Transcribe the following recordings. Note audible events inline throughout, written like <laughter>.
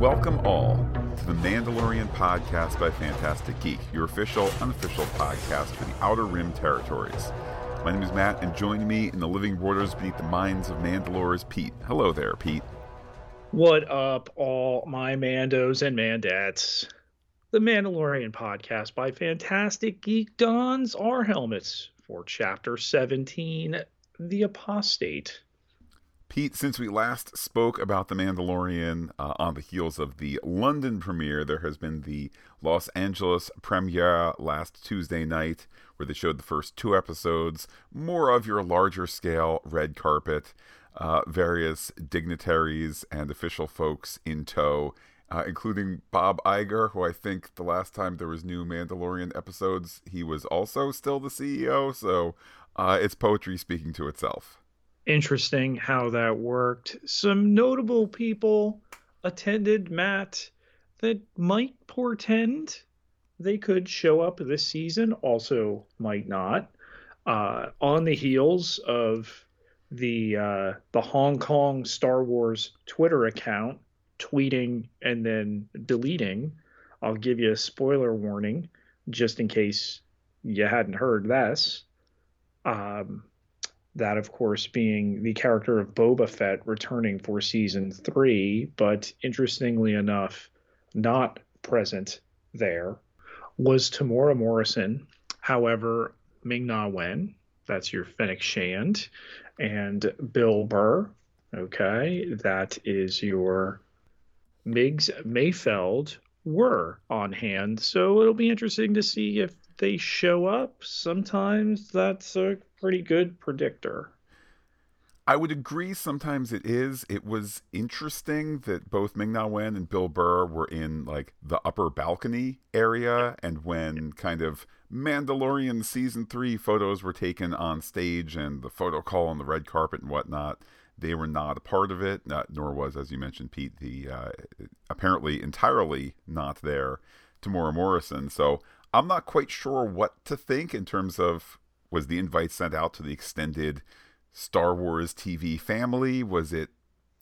Welcome all to the Mandalorian podcast by Phantastic Geek, your official, unofficial podcast for the Outer Rim territories. My name is Matt, and joining me in the living waters beneath the minds of Mandalore is Pete. Hello there, Pete. What up, all my Mandos and Mandettes? The Mandalorian podcast by Phantastic Geek dons our helmets for Chapter 17 The Apostate. Pete, since we last spoke about The Mandalorian uh, on the heels of the London premiere, there has been the Los Angeles premiere last Tuesday night, where they showed the first two episodes, more of your larger scale red carpet, uh, various dignitaries and official folks in tow, uh, including Bob Iger, who I think the last time there was new Mandalorian episodes, he was also still the CEO. So uh, it's poetry speaking to itself interesting how that worked. Some notable people attended Matt that might portend they could show up this season, also might not. Uh, on the heels of the uh, the Hong Kong Star Wars Twitter account tweeting and then deleting, I'll give you a spoiler warning just in case you hadn't heard this. Um, that, of course, being the character of Boba Fett returning for season three, but interestingly enough, not present there, was Temuera Morrison. However, Ming Na Wen, that's your Fennec Shand, and Bill Burr, okay, that is your Migs Mayfeld, were on hand. So it'll be interesting to see if they show up. Sometimes that's a pretty good predictor. I would agree. Sometimes it is. It was interesting that both Ming Na Wen and Bill Burr were in like the upper balcony area, and when kind of Mandalorian season three photos were taken on stage and the photo call on the red carpet and whatnot, they were not a part of it. Not, nor was, as you mentioned, Pete, the uh, apparently entirely not there, Temuera Morrison. So I'm not quite sure what to think in terms of was the invite sent out to the extended Star Wars TV family? Was it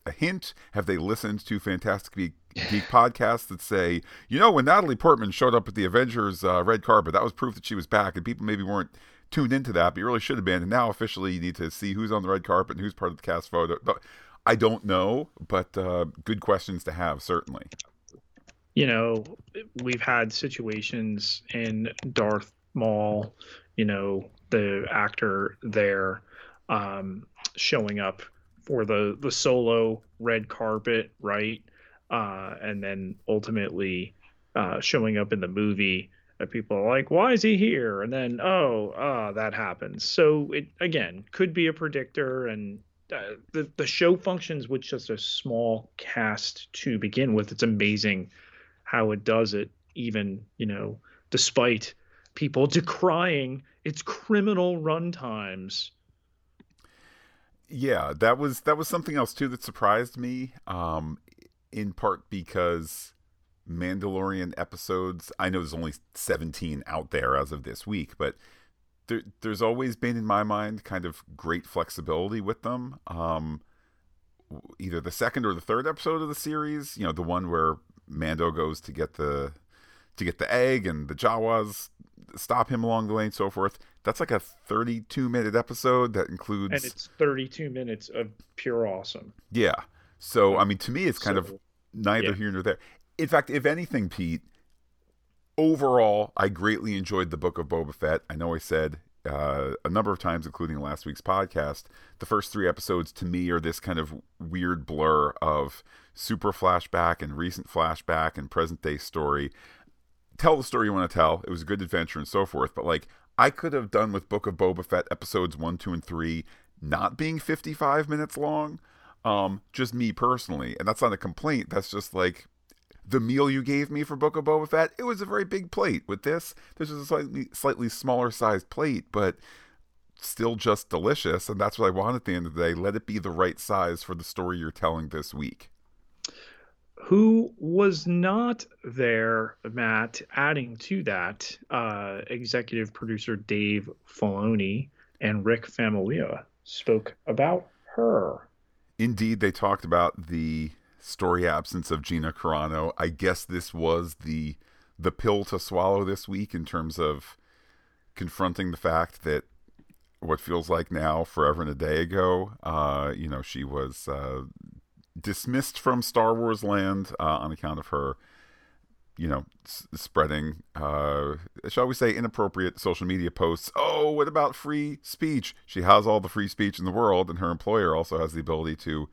a hint? Have they listened to Phantastic Geek, Geek podcasts that say, you know, when Natalie Portman showed up at the Avengers uh, red carpet, that was proof that she was back, and people maybe weren't tuned into that, but you really should have been. And now officially, you need to see who's on the red carpet and who's part of the cast photo. But I don't know, but uh, good questions to have certainly. You know, we've had situations in Darth Maul, you know, the actor there um, showing up for the the solo red carpet, right? Uh, and then ultimately uh, showing up in the movie. People are like, "Why is he here?" And then, oh, uh, that happens. So it again could be a predictor, and uh, the the show functions with just a small cast to begin with. It's amazing how it does it, even you know, despite people decrying its criminal runtimes. yeah, that was that was something else too that surprised me. Um, in part because Mandalorian episodes. I know there's only 17 out there as of this week, but there, there's always been in my mind kind of great flexibility with them. Um, either the second or the third episode of the series, you know, the one where Mando goes to get the to get the egg and the Jawas stop him along the way and so forth. That's like a 32 minute episode that includes. And it's 32 minutes of pure awesome. Yeah. So, I mean, to me, it's kind so, of neither yeah. here nor there. In fact, if anything, Pete, overall, I greatly enjoyed the book of Boba Fett. I know I said uh, a number of times, including last week's podcast, the first three episodes to me are this kind of weird blur of super flashback and recent flashback and present day story tell the story you want to tell. It was a good adventure and so forth. But like I could have done with Book of Boba Fett episodes one, two, and three not being 55 minutes long. Um, just me personally, and that's not a complaint. That's just like the meal you gave me for Book of Boba Fett. It was a very big plate. With this, this was a slightly slightly smaller sized plate, but still just delicious. And that's what I want at the end of the day. Let it be the right size for the story you're telling this week who was not there, Matt, adding to that, uh, executive producer Dave Filoni and Rick Famuyiwa spoke about her. Indeed, they talked about the story absence of Gina Carano. I guess this was the the pill to swallow this week in terms of confronting the fact that what feels like now forever and a day ago, uh, you know, she was uh, dismissed from Star Wars land uh, on account of her, you know, s- spreading, uh, shall we say, inappropriate social media posts. Oh, what about free speech? She has all the free speech in the world, and her employer also has the ability to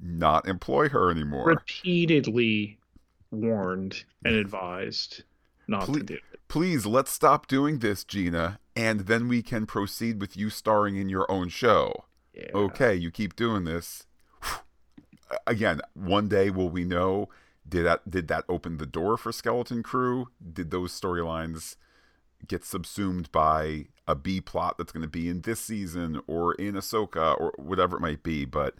not employ her anymore. Repeatedly warned and advised not please, to do it. Please, let's stop doing this, Gina, and then we can proceed with you starring in your own show. Yeah. Okay, you keep doing this. Again, one day will we know did that did that open the door for Skeleton Crew? Did those storylines get subsumed by a B plot that's going to be in this season or in Ahsoka or whatever it might be? But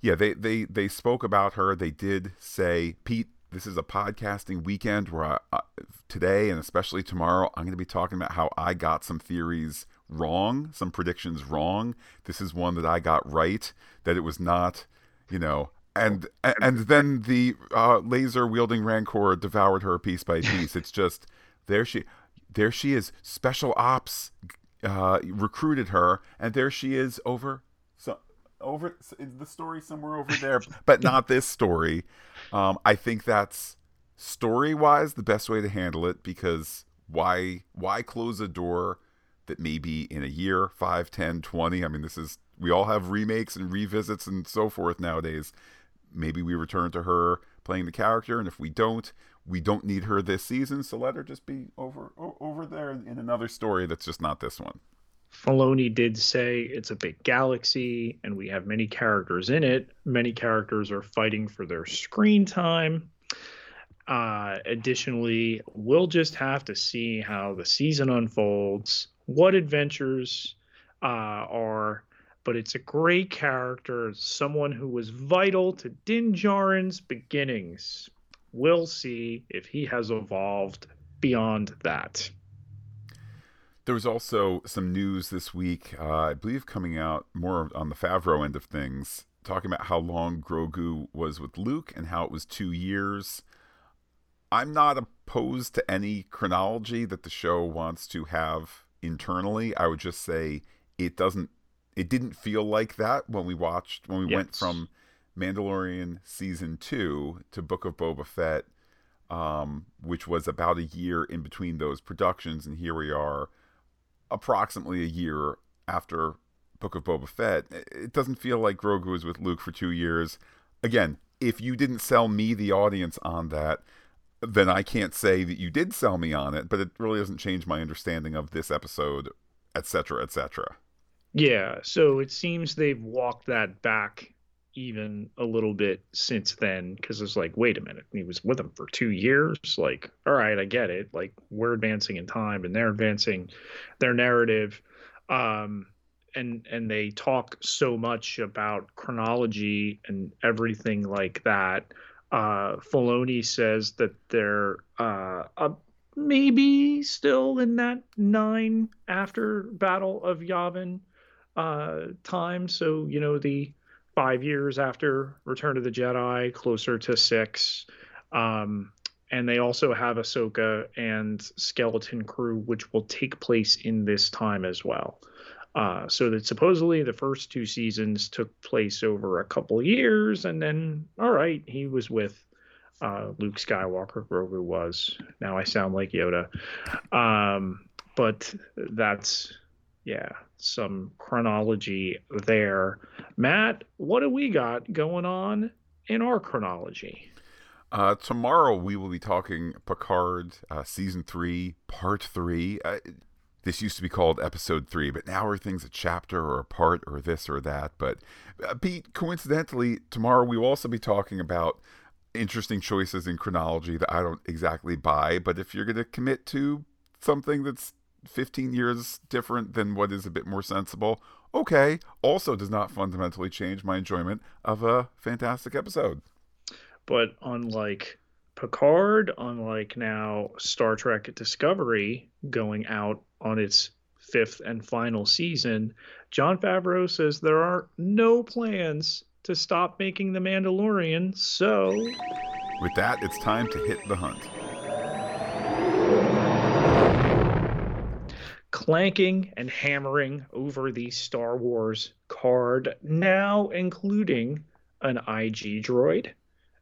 yeah, they they they spoke about her. They did say, Pete, this is a podcasting weekend where I, today and especially tomorrow, I'm going to be talking about how I got some theories wrong, some predictions wrong. This is one that I got right, that it was not, you know, and and then the uh, laser wielding rancor devoured her piece by piece. It's just there she there she is. Special ops uh, recruited her, and there she is over so over the story somewhere over there, but <laughs> not this story. Um, I think that's story wise the best way to handle it because why why close a door that maybe in a year 5 10 20 i mean this is we all have remakes and revisits and so forth nowadays maybe we return to her playing the character and if we don't we don't need her this season so let her just be over over there in another story that's just not this one Filoni did say it's a big galaxy and we have many characters in it. Many characters are fighting for their screen time. Uh, additionally, we'll just have to see how the season unfolds, what adventures uh, are. But it's a great character, someone who was vital to Din Djarin's beginnings. We'll see if he has evolved beyond that. There was also some news this week, uh, I believe, coming out more on the Favreau end of things, talking about how long Grogu was with Luke and how it was two years. I'm not opposed to any chronology that the show wants to have internally. I would just say it doesn't, it didn't feel like that when we watched, when we yes. went from Mandalorian season two to Book of Boba Fett, um, which was about a year in between those productions. And here we are approximately a year after Book of Boba Fett. It doesn't feel like Grogu was with Luke for two years. Again, if you didn't sell me, the audience, on that, then I can't say that you did sell me on it, but it really doesn't change my understanding of this episode, etc., etc. Yeah, so it seems they've walked that back even a little bit since then because it's like, wait a minute, he was with them for two years. Like, all right, I get it. Like, we're advancing in time and they're advancing their narrative. Um, and and they talk so much about chronology and everything like that. Uh, Filoni says that they're uh, uh, maybe still in that nine after Battle of Yavin uh, time. So you know the five years after Return of the Jedi, closer to six. Um, and they also have Ahsoka and Skeleton Crew, which will take place in this time as well. Uh, so that supposedly the first two seasons took place over a couple years, and then all right, he was with uh, Luke Skywalker. Grogu was. Now I sound like Yoda, um, but that's yeah, some chronology there. Matt, what do we got going on in our chronology? Uh, tomorrow we will be talking Picard uh, season three, part three. Uh, this used to be called episode three, but now everything's a chapter or a part or this or that. But uh, Pete, coincidentally, tomorrow we will also be talking about interesting choices in chronology that I don't exactly buy. But if you're going to commit to something that's 15 years different than what is a bit more sensible, okay, also does not fundamentally change my enjoyment of a fantastic episode. But unlike Picard, unlike now Star Trek Discovery going out on its fifth and final season, Jon Favreau says there are no plans to stop making The Mandalorian, so. With that, it's time to hit the hunt. Clanking and hammering over the Star Wars card, now including an IG droid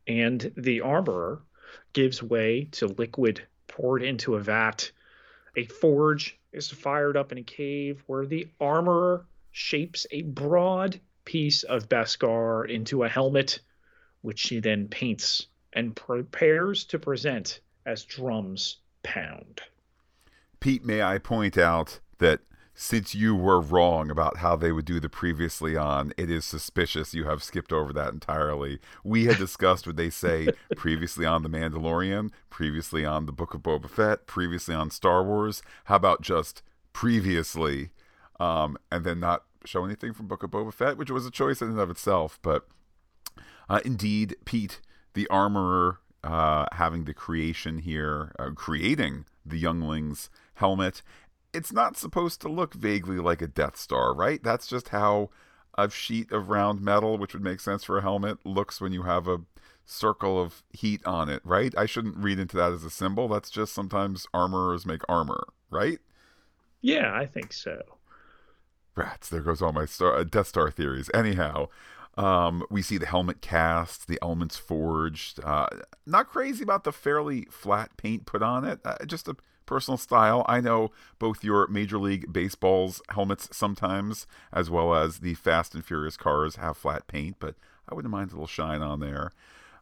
and the armorer, gives way to liquid poured into a vat. A forge is fired up in a cave where the armorer shapes a broad piece of Beskar into a helmet, which she then paints and prepares to present as drums pound. Pete, may I point out that since you were wrong about how they would do the previously on, it is suspicious you have skipped over that entirely. We had discussed what they say <laughs> previously on The Mandalorian, previously on The Book of Boba Fett, previously on Star Wars. How about just previously, um, and then not show anything from Book of Boba Fett, which was a choice in and of itself. But uh, indeed, Pete, the armorer, uh, having the creation here, uh, creating the youngling's helmet it's not supposed to look vaguely like a Death Star, right? That's just how a sheet of round metal, which would make sense for a helmet, looks when you have a circle of heat on it, right? I shouldn't read into that as a symbol. That's just sometimes armorers make armor, right? Yeah, I think so. Rats, there goes all my star, uh, Death Star theories. Anyhow, um, we see the helmet cast, the elements forged. Uh, not crazy about the fairly flat paint put on it. Uh, just a personal style. I know both your Major League Baseball's helmets sometimes, as well as the Fast and Furious cars have flat paint, but I wouldn't mind a little shine on there.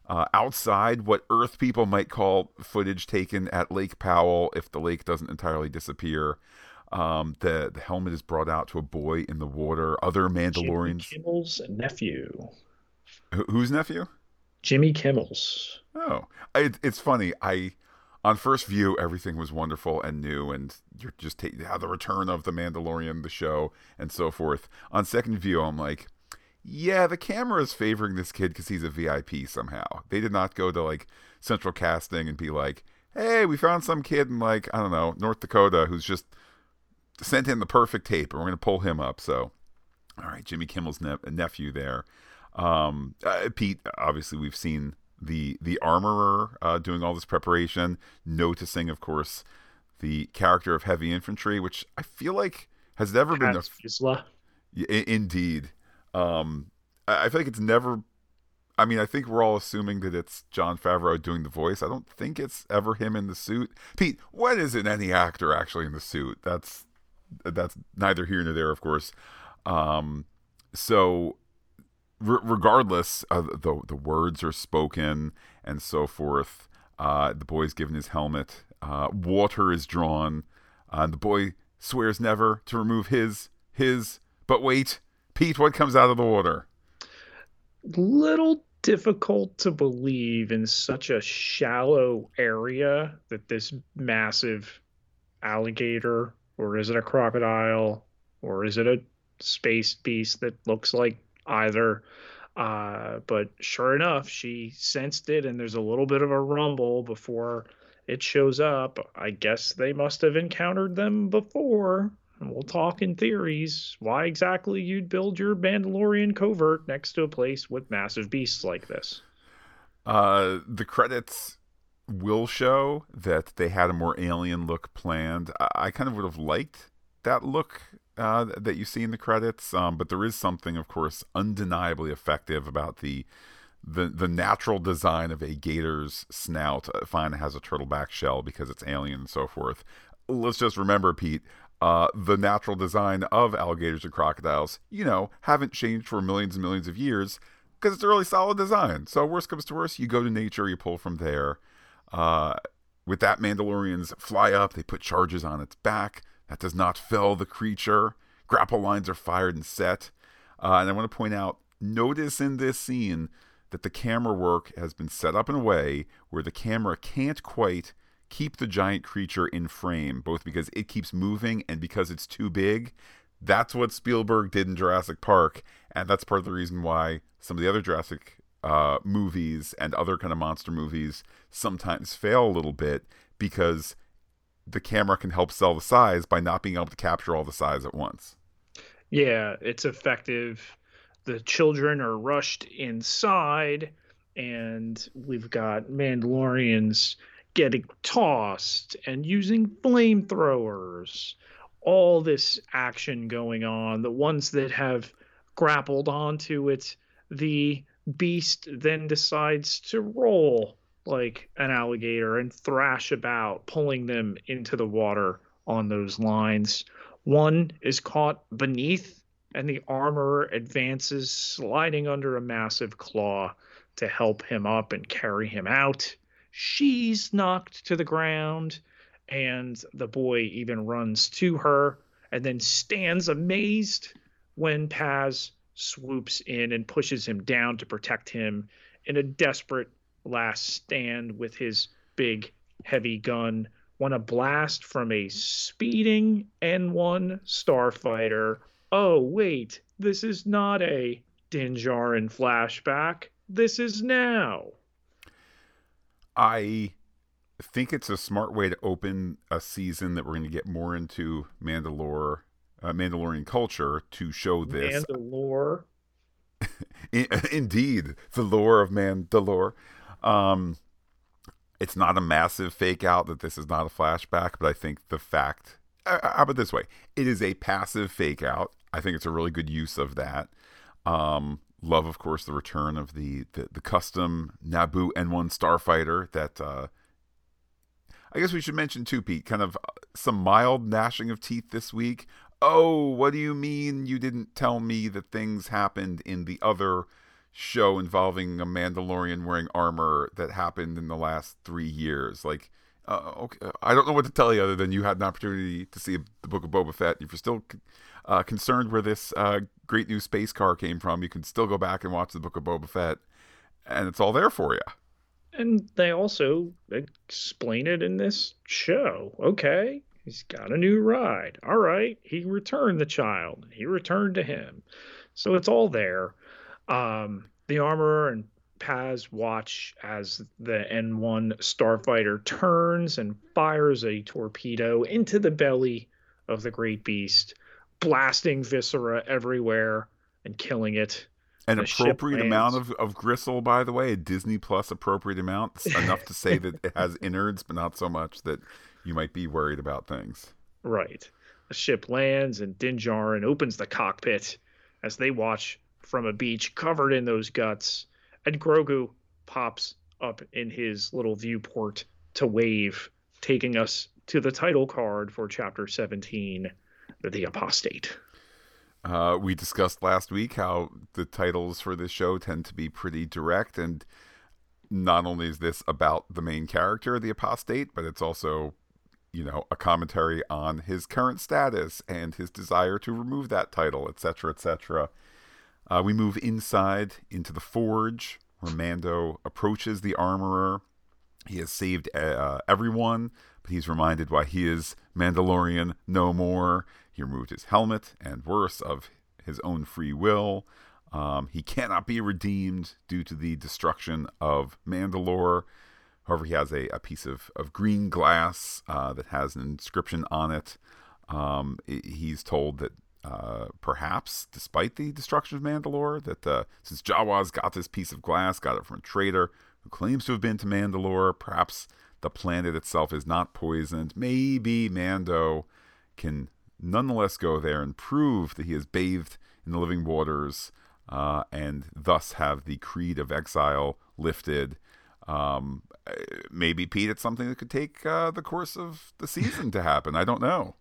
Uh, outside, what Earth people might call footage taken at Lake Powell, if the lake doesn't entirely disappear. Um, the the helmet is brought out to a boy in the water. Other Mandalorians. Jimmy Kimmel's nephew. Wh- whose nephew? Jimmy Kimmel's. Oh, it, it's funny. I on first view, everything was wonderful and new, and you're just taking yeah, the return of the Mandalorian, the show, and so forth. On second view, I'm like, yeah, the camera is favoring this kid because he's a VIP somehow. They did not go to like central casting and be like, hey, we found some kid in like I don't know North Dakota who's just sent in the perfect tape, and we're gonna pull him up. So, all right, Jimmy Kimmel's ne- nephew there. Um, uh, Pete, obviously, we've seen the the armorer uh, doing all this preparation, noticing, of course, the character of heavy infantry, which I feel like has never been a Vizsla. indeed. Um, I, I feel like it's never. I mean, I think we're all assuming that it's Jon Favreau doing the voice. I don't think it's ever him in the suit. Pete, when isn't any actor actually in the suit? That's that's neither here nor there, of course. Um, so regardless, uh, the the words are spoken and so forth. Uh, the boy's given his helmet. Uh, water is drawn. Uh, the boy swears never to remove his his. But wait, Pete, what comes out of the water? Little difficult to believe in such a shallow area that this massive alligator, or is it a crocodile, or is it a space beast that looks like either. Uh, but sure enough, she sensed it, and there's a little bit of a rumble before it shows up. I guess they must have encountered them before. And we'll talk in theories why exactly you'd build your Mandalorian covert next to a place with massive beasts like this. Uh, the credits will show that they had a more alien look planned. I, I kind of would have liked that look uh, that you see in the credits, um, but there is something, of course, undeniably effective about the the the natural design of a gator's snout. Uh, fine, it has a turtleback shell because it's alien and so forth. Let's just remember, Pete, uh, the natural design of alligators and crocodiles, you know, haven't changed for millions and millions of years because it's a really solid design. So, worst comes to worst, you go to nature, you pull from there. Uh, with that, Mandalorians fly up, they put charges on its back. That does not fell the creature. Grapple lines are fired and set. Uh, and I want to point out notice in this scene that the camera work has been set up in a way where the camera can't quite keep the giant creature in frame, both because it keeps moving and because it's too big. That's what Spielberg did in Jurassic Park, and that's part of the reason why some of the other Jurassic uh, movies and other kind of monster movies sometimes fail a little bit because the camera can help sell the size by not being able to capture all the size at once. Yeah, it's effective. the children are rushed inside, and we've got Mandalorians getting tossed and using flamethrowers. All this action going on. The ones that have grappled onto it, the beast then decides to roll like an alligator and thrash about, pulling them into the water on those lines. One is caught beneath, and the armorer advances, sliding under a massive claw to help him up and carry him out. She's knocked to the ground, and the boy even runs to her and then stands amazed when Paz swoops in and pushes him down to protect him in a desperate last stand with his big, heavy gun when a blast from a speeding N1 starfighter. Oh, wait, this is not a Din Djarin flashback. This is now. I think it's a smart way to open a season that we're going to get more into Mandalore, uh, Mandalorian culture to show this. Mandalore. <laughs> Indeed, the lore of Mandalore. Um, it's not a massive fake out that this is not a flashback, but I think the fact, uh, uh, how about this way? It is a passive fake out. I think it's a really good use of that. Um, love, of course, the return of the, the, the custom Naboo N1 starfighter that, uh, I guess we should mention too, Pete, kind of uh, some mild gnashing of teeth this week. Oh, what do you mean you didn't tell me that things happened in the other show involving a Mandalorian wearing armor that happened in the last three years. Like, uh, okay, I don't know what to tell you other than you had an opportunity to see the Book of Boba Fett. If you're still uh, concerned where this uh, great new space car came from, you can still go back and watch the Book of Boba Fett, and it's all there for you. And they also explain it in this show. Okay, he's got a new ride. All right, he returned the child. He returned to him. So it's all there. Um, the armorer and Paz watch as the N1 starfighter turns and fires a torpedo into the belly of the great beast, blasting viscera everywhere and killing it. An appropriate amount of, of gristle, by the way, a Disney Plus appropriate amount, enough to say that it has innards, but not so much that you might be worried about things. Right. A ship lands and Din Djarin opens the cockpit as they watch from a beach covered in those guts, and Grogu pops up in his little viewport to wave, taking us to the title card for chapter 17, The Apostate. Uh, we discussed last week how the titles for this show tend to be pretty direct, and not only is this about the main character, the apostate, but it's also, you know, a commentary on his current status and his desire to remove that title, etc., etc. Uh, we move inside into the forge where Mando approaches the armorer. He has saved uh, everyone, but he's reminded why he is Mandalorian no more. He removed his helmet and worse, of his own free will. Um, he cannot be redeemed due to the destruction of Mandalore. However, he has a, a piece of, of green glass uh, that has an inscription on it. Um, he's told that uh, perhaps, despite the destruction of Mandalore, that uh, since Jawa's got this piece of glass, got it from a trader who claims to have been to Mandalore, perhaps the planet itself is not poisoned. Maybe Mando can nonetheless go there and prove that he has bathed in the living waters uh, and thus have the creed of exile lifted. Um, maybe, Pete, it's something that could take uh, the course of the season to happen. I don't know.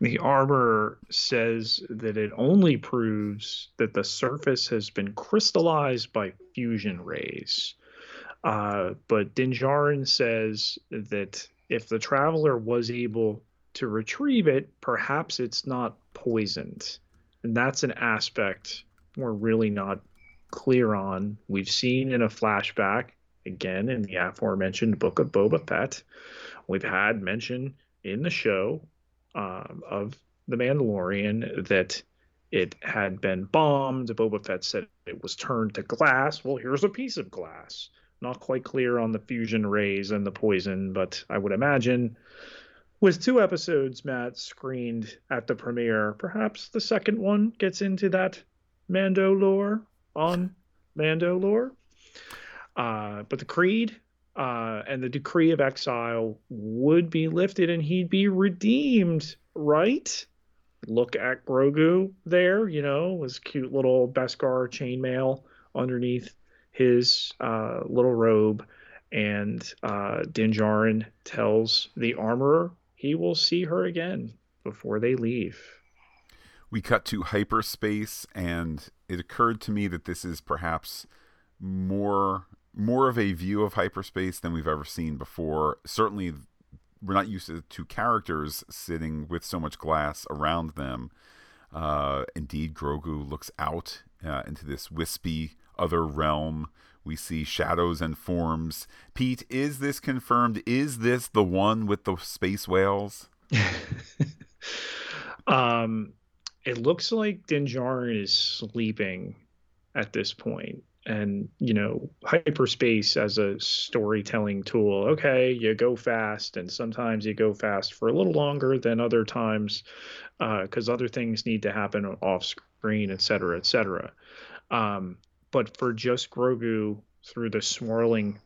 The armor says that it only proves that the surface has been crystallized by fusion rays. Uh, but Din Djarin says that if the traveler was able to retrieve it, perhaps it's not poisoned. And that's an aspect we're really not clear on. We've seen in a flashback, again, in the aforementioned Book of Boba Fett, we've had mention in the show um, of the Mandalorian that it had been bombed. Boba Fett said it was turned to glass. Well, here's a piece of glass. Not quite clear on the fusion rays and the poison, but I would imagine with two episodes, Matt, screened at the premiere, perhaps the second one gets into that Mando lore on Mandalore. Uh, but the creed uh, and the decree of exile would be lifted and he'd be redeemed, right? Look at Grogu there, you know, his cute little Beskar chainmail underneath his uh, little robe. And uh, Din Djarin tells the armorer he will see her again before they leave. We cut to hyperspace, and it occurred to me that this is perhaps more more of a view of hyperspace than we've ever seen before. Certainly, we're not used to, characters sitting with so much glass around them. Uh, indeed, Grogu looks out uh, into this wispy other realm. We see shadows and forms. Pete, is this confirmed? Is this the one with the space whales? <laughs> um, it looks like Din Djarin is sleeping at this point and you know hyperspace as a storytelling tool. Okay you go fast and sometimes you go fast for a little longer than other times because uh, other things need to happen off screen et cetera et cetera. Um, but for just grogu through the swirling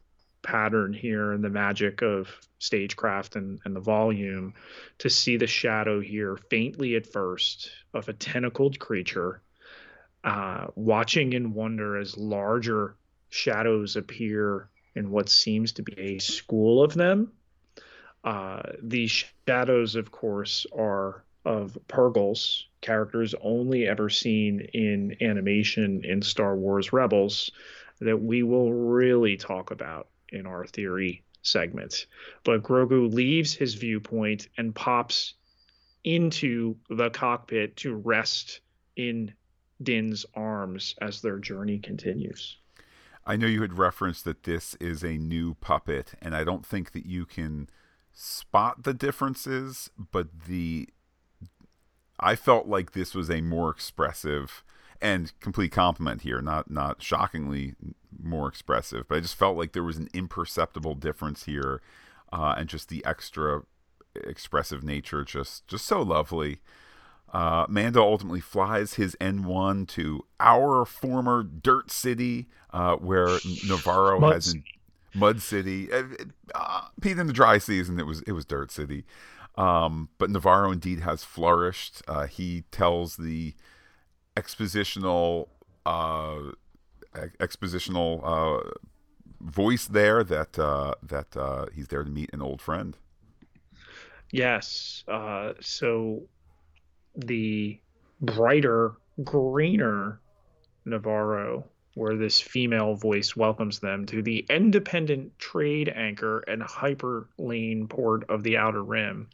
pattern here and the magic of stagecraft and, and the volume to see the shadow here faintly at first of a tentacled creature uh, watching in wonder as larger shadows appear in what seems to be a school of them. Uh, these shadows, of course, are of Purrgils, characters only ever seen in animation in Star Wars Rebels, that we will really talk about in our theory segment. But Grogu leaves his viewpoint and pops into the cockpit to rest in Din's arms as their journey continues. I know you had referenced that this is a new puppet, and I don't think that you can spot the differences, but the I felt like this was a more expressive and complete compliment here, not not shockingly more expressive, but I just felt like there was an imperceptible difference here, uh, and just the extra expressive nature, just just so lovely. Uh, Mando ultimately flies his N1 to our former Dirt City, uh, where Nevarro Mud has in Mud City. Uh, uh, Pete in the dry season, it was it was Dirt City, um, but Nevarro indeed has flourished. Uh, he tells the expositional uh, expositional uh, voice there that that he's there to meet an old friend. Yes. so the brighter, greener Nevarro, where this female voice welcomes them to the independent trade anchor and hyperlane port of the Outer Rim.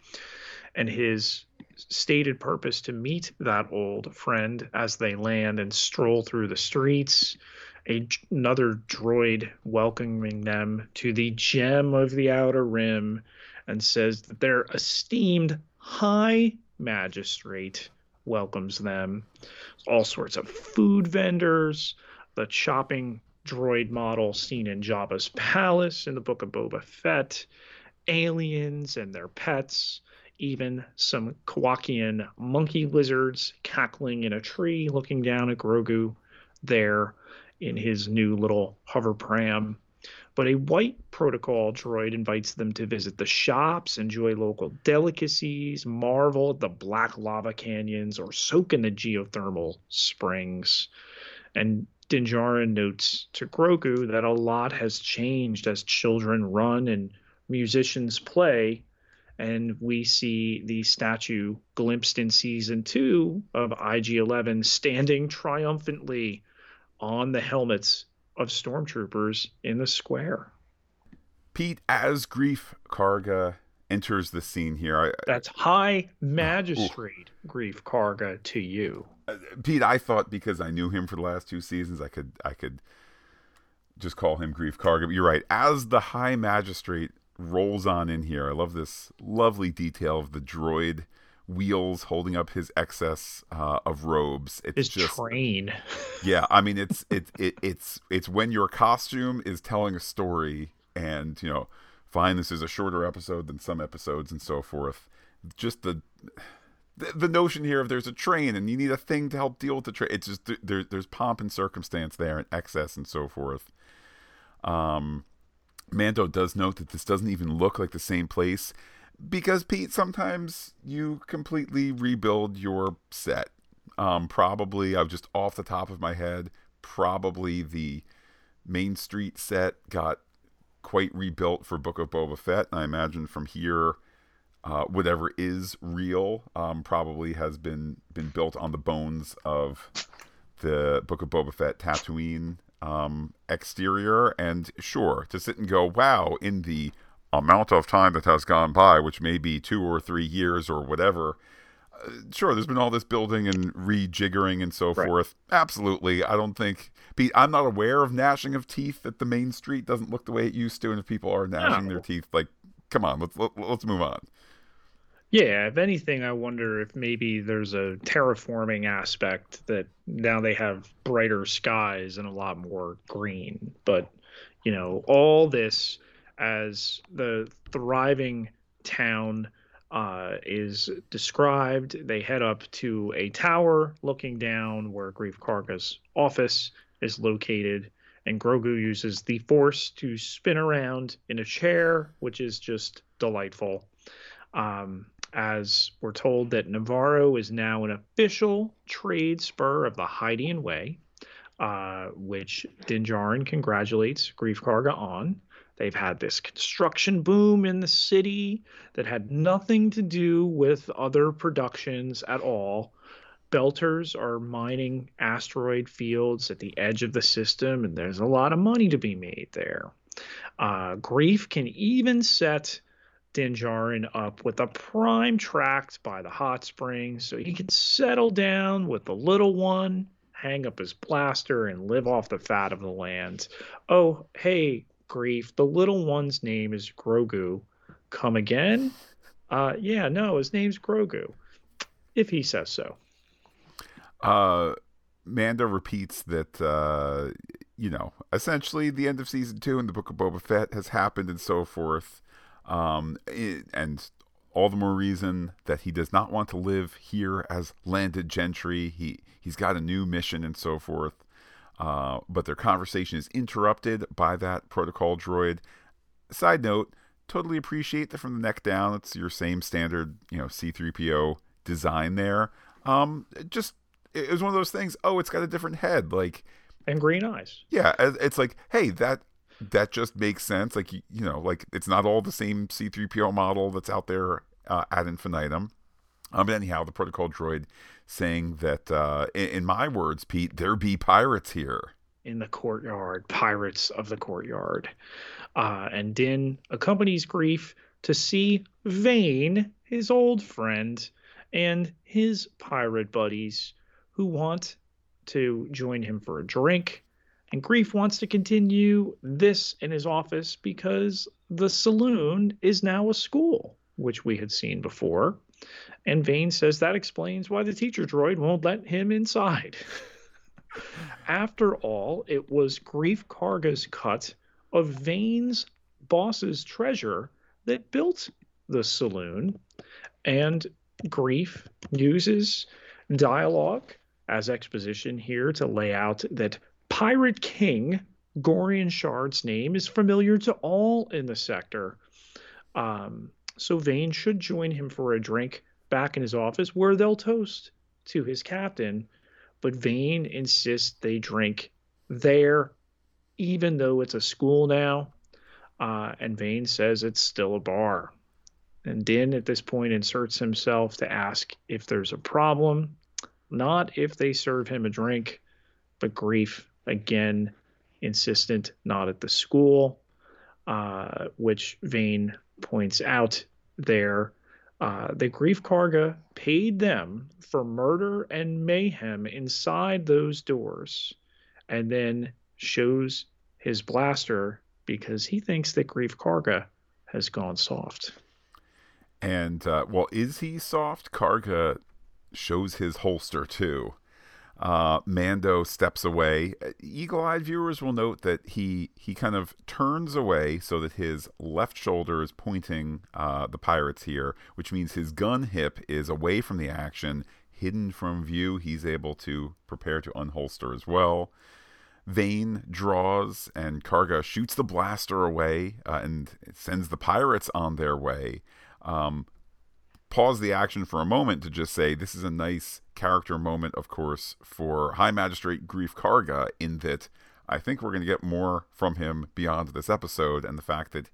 And his stated purpose to meet that old friend as they land and stroll through the streets. A, another droid welcoming them to the gem of the Outer Rim and says that their esteemed high magistrate welcomes them. All sorts of food vendors, the chopping droid model seen in Jabba's palace in the Book of Boba Fett, aliens and their pets, even some Kowakian monkey lizards cackling in a tree looking down at Grogu there in his new little hover pram but a white protocol droid invites them to visit the shops, enjoy local delicacies, marvel at the black lava canyons, or soak in the geothermal springs. And Din Djarin notes to Grogu that a lot has changed as children run and musicians play. And we see the statue glimpsed in season two of IG 11 standing triumphantly on the helmets of stormtroopers in the square. Pete, as Greef Karga enters the scene here, I, that's High Magistrate Ooh. Greef Karga to you. Uh, Pete, I thought because I knew him for the last two seasons, I could I could just call him Greef Karga. But you're right. As the High Magistrate rolls on in here, I love this lovely detail of the droid wheels holding up his excess uh, of robes. It's his just train. yeah, I mean it's <laughs> it, it it's it's when your costume is telling a story, and you know, fine, this is a shorter episode than some episodes and so forth. Just the the, the notion here of there's a train and you need a thing to help deal with the train. It's just there, there's pomp and circumstance there and excess and so forth. Um, Mando does note that this doesn't even look like the same place because Pete, sometimes you completely rebuild your set. Um, probably, I've just off the top of my head, probably the Main Street set got quite rebuilt for Book of Boba Fett. I imagine from here, uh, whatever is real um, probably has been been built on the bones of the Book of Boba Fett Tatooine um, exterior. And sure, to sit and go, wow, in the amount of time that has gone by, which may be two or three years or whatever. Uh, sure, there's been all this building and rejiggering and so right. forth. Absolutely. I don't think, Pete, I'm not aware of gnashing of teeth that the main street doesn't look the way it used to. And if people are gnashing no. their teeth, like, come on, let's, let, us let us move on. Yeah, if anything, I wonder if maybe there's a terraforming aspect that now they have brighter skies and a lot more green. But, you know, all this as the thriving town uh, is described. They head up to a tower looking down where Greef Karga's office is located, and Grogu uses the Force to spin around in a chair, which is just delightful. Um, as we're told that Nevarro is now an official trade spur of the Hydian Way, uh, which Din Djarin congratulates Greef Karga on. They've had this construction boom in the city that had nothing to do with other productions at all. Belters are mining asteroid fields at the edge of the system, and there's a lot of money to be made there. Uh, Greef can even set Din Djarin up with a prime tract by the hot springs so he can settle down with the little one, hang up his blaster, and live off the fat of the land. Oh, hey, Greef. The little one's name is Grogu. Come again? <laughs> Uh, yeah, no, his name's Grogu, if he says so. Uh, Mando repeats that, uh, you know, essentially the end of season two in the Book of Boba Fett has happened and so forth. Um, and all the more reason that he does not want to live here as landed gentry. He he's got a new mission and so forth. Uh, but their conversation is interrupted by that protocol droid. Side note, totally appreciate that from the neck down, it's your same standard, you know, C3PO design there. Um, just it was one of those things. Oh, it's got a different head, like and green eyes. Yeah, it's like, hey, that that just makes sense. Like you know, like it's not all the same C3PO model that's out there uh, ad infinitum. Um, but anyhow, the protocol droid saying that, uh, in, in, my words, Pete, there be pirates here. In the courtyard, pirates of the courtyard. Uh, and Din accompanies Greef to see Vane, his old friend, and his pirate buddies who want to join him for a drink. And Greef wants to continue this in his office because the saloon is now a school, which we had seen before. And Vane says that explains why the teacher droid won't let him inside. <laughs> After all, it was Greef Karga's cut of Vane's boss's treasure that built the saloon. And Greef uses dialogue as exposition here to lay out that Pirate King Gorian Shard's name is familiar to all in the sector. Um, so Vane should join him for a drink back in his office where they'll toast to his captain. But Vane insists they drink there, even though it's a school now. Uh, and Vane says it's still a bar. And Din at this point inserts himself to ask if there's a problem, not if they serve him a drink, but Greef again insistent not at the school, uh, which Vane points out there, uh, the Greef Karga paid them for murder and mayhem inside those doors, and then shows his blaster because he thinks that Greef Karga has gone soft. And uh, well, is he soft? Karga shows his holster too. Uh, Mando steps away. Eagle-eyed viewers will note that he he kind of turns away so that his left shoulder is pointing uh, the pirates here, which means his gun hip is away from the action, hidden from view. He's able to prepare to unholster as well. Vane draws and Karga shoots the blaster away uh, and sends the pirates on their way. Um, pause the action for a moment to just say this is a nice character moment, of course, for High Magistrate Greef Karga, in that I think we're going to get more from him beyond this episode and the fact that,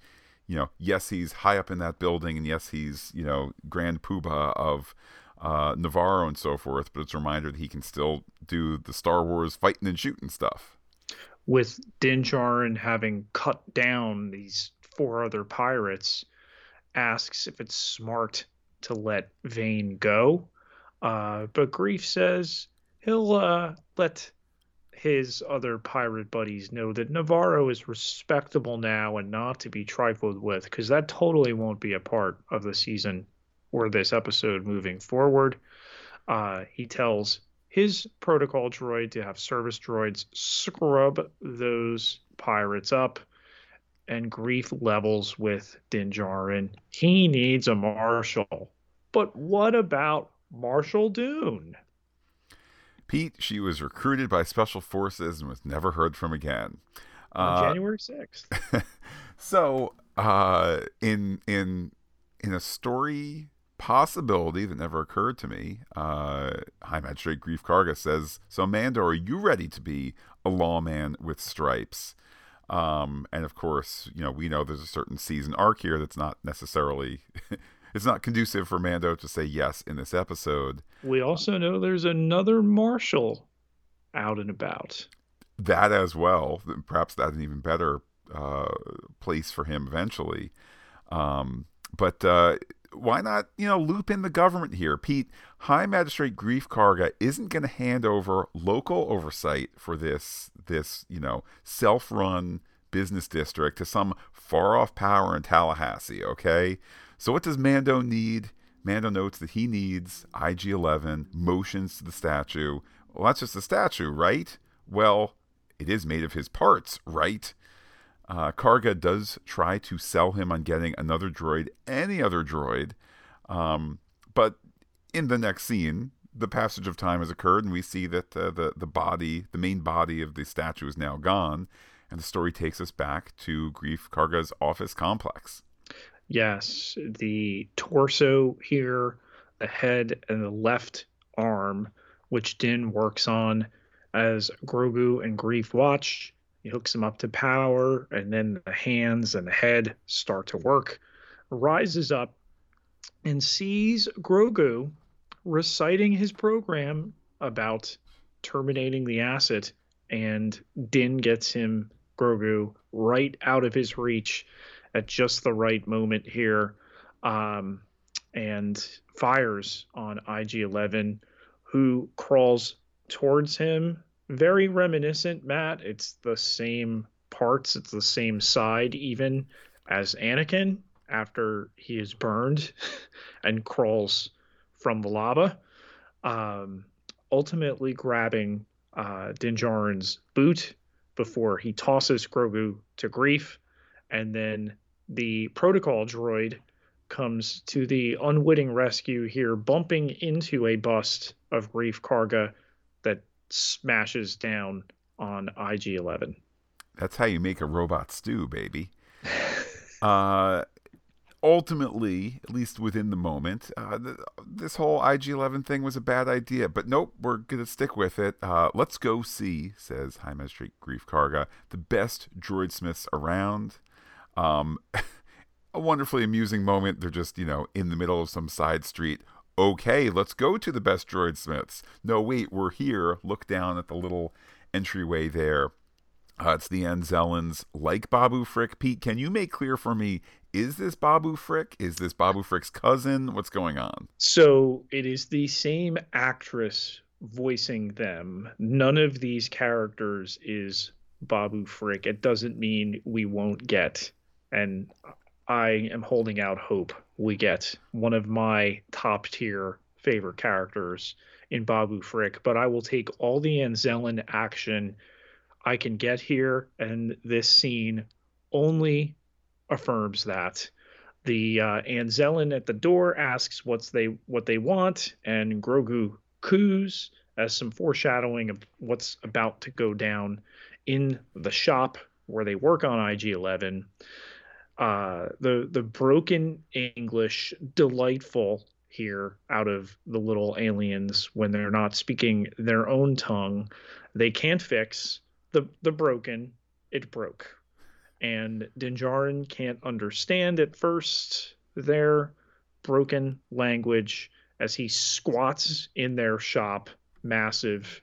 you know, yes, he's high up in that building, and yes, he's, you know, Grand Poobah of uh, Nevarro and so forth, but it's a reminder that he can still do the Star Wars fighting and shooting stuff. With Din Djarin having cut down these four other pirates, asks if it's smart to let Vane go. Uh, but Greef says he'll uh, let his other pirate buddies know that Nevarro is respectable now and not to be trifled with, because that totally won't be a part of the season or this episode moving forward. Uh, he tells his protocol droid to have service droids scrub those pirates up and Greef levels with Din Djarin. He needs a marshal. But what about Marshal Dune? Pete, she was recruited by special forces and was never heard from again. On uh, January 6th. <laughs> so, uh, in in in a story possibility that never occurred to me, uh, High Magistrate Greef Karga says, "So, Mando, are you ready to be a lawman with stripes?" Um, and of course, you know, we know there's a certain season arc here that's not necessarily <laughs> it's not conducive for Mando to say yes in this episode. We also know there's another Marshal out and about. That as well. Perhaps that's an even better uh, place for him eventually. Um, but uh, why not, you know, loop in the government here? Pete, High Magistrate Greef Karga isn't going to hand over local oversight for this, this you know, self-run business district to some far-off power in Tallahassee. Okay, so what does Mando need? Mando notes that he needs IG-11 motions to the statue. Well, that's just a statue, right? Well, it is made of his parts, right? Uh, Karga does try to sell him on getting another droid, any other droid, um, but in the next scene, the passage of time has occurred, and we see that uh, the the body, the main body of the statue, is now gone, and the story takes us back to Greef Karga's office complex. Yes, the torso here, the head, and the left arm, which Din works on as Grogu and Greef watch. He hooks him up to power, and then the hands and the head start to work. Rises up and sees Grogu reciting his program about terminating the asset, and Din gets him Grogu right out of his reach at just the right moment here um, and fires on IG 11, who crawls towards him. Very reminiscent, Matt. It's the same parts, it's the same side, even as Anakin after he is burned <laughs> and crawls from the lava. Um, ultimately grabbing uh, Din Djarin's boot before he tosses Grogu to Greef and then the protocol droid comes to the unwitting rescue here, bumping into a bust of Greef Karga that smashes down on IG 11. That's how you make a robot stew, baby. <laughs> uh, ultimately, at least within the moment, uh, th- this whole IG 11 thing was a bad idea. But nope, we're going to stick with it. Uh, let's go see, says High Magistrate Greef Karga, the best droid smiths around. Um, <laughs> a wonderfully amusing moment. They're just, you know, in the middle of some side street. Okay, let's go to the best droid smiths. No, wait, we're here. Look down at the little entryway there. Uh, it's the Anzellans, like Babu Frick. Pete, can you make clear for me? Is this Babu Frick? Is this Babu Frick's cousin? What's going on? So it is the same actress voicing them. None of these characters is Babu Frick. It doesn't mean we won't get and I am holding out hope we get one of my top tier favorite characters in Babu Frick, but I will take all the Anzellan action I can get here, and this scene only affirms that. The uh, at the door asks what's they what they want, and Grogu coos as some foreshadowing of what's about to go down in the shop where they work on IG11. Uh, the the broken English, delightful here out of the little aliens when they're not speaking their own tongue. They can't fix the the broken. It broke, and Din Djarin can't understand at first their broken language as he squats in their shop, massive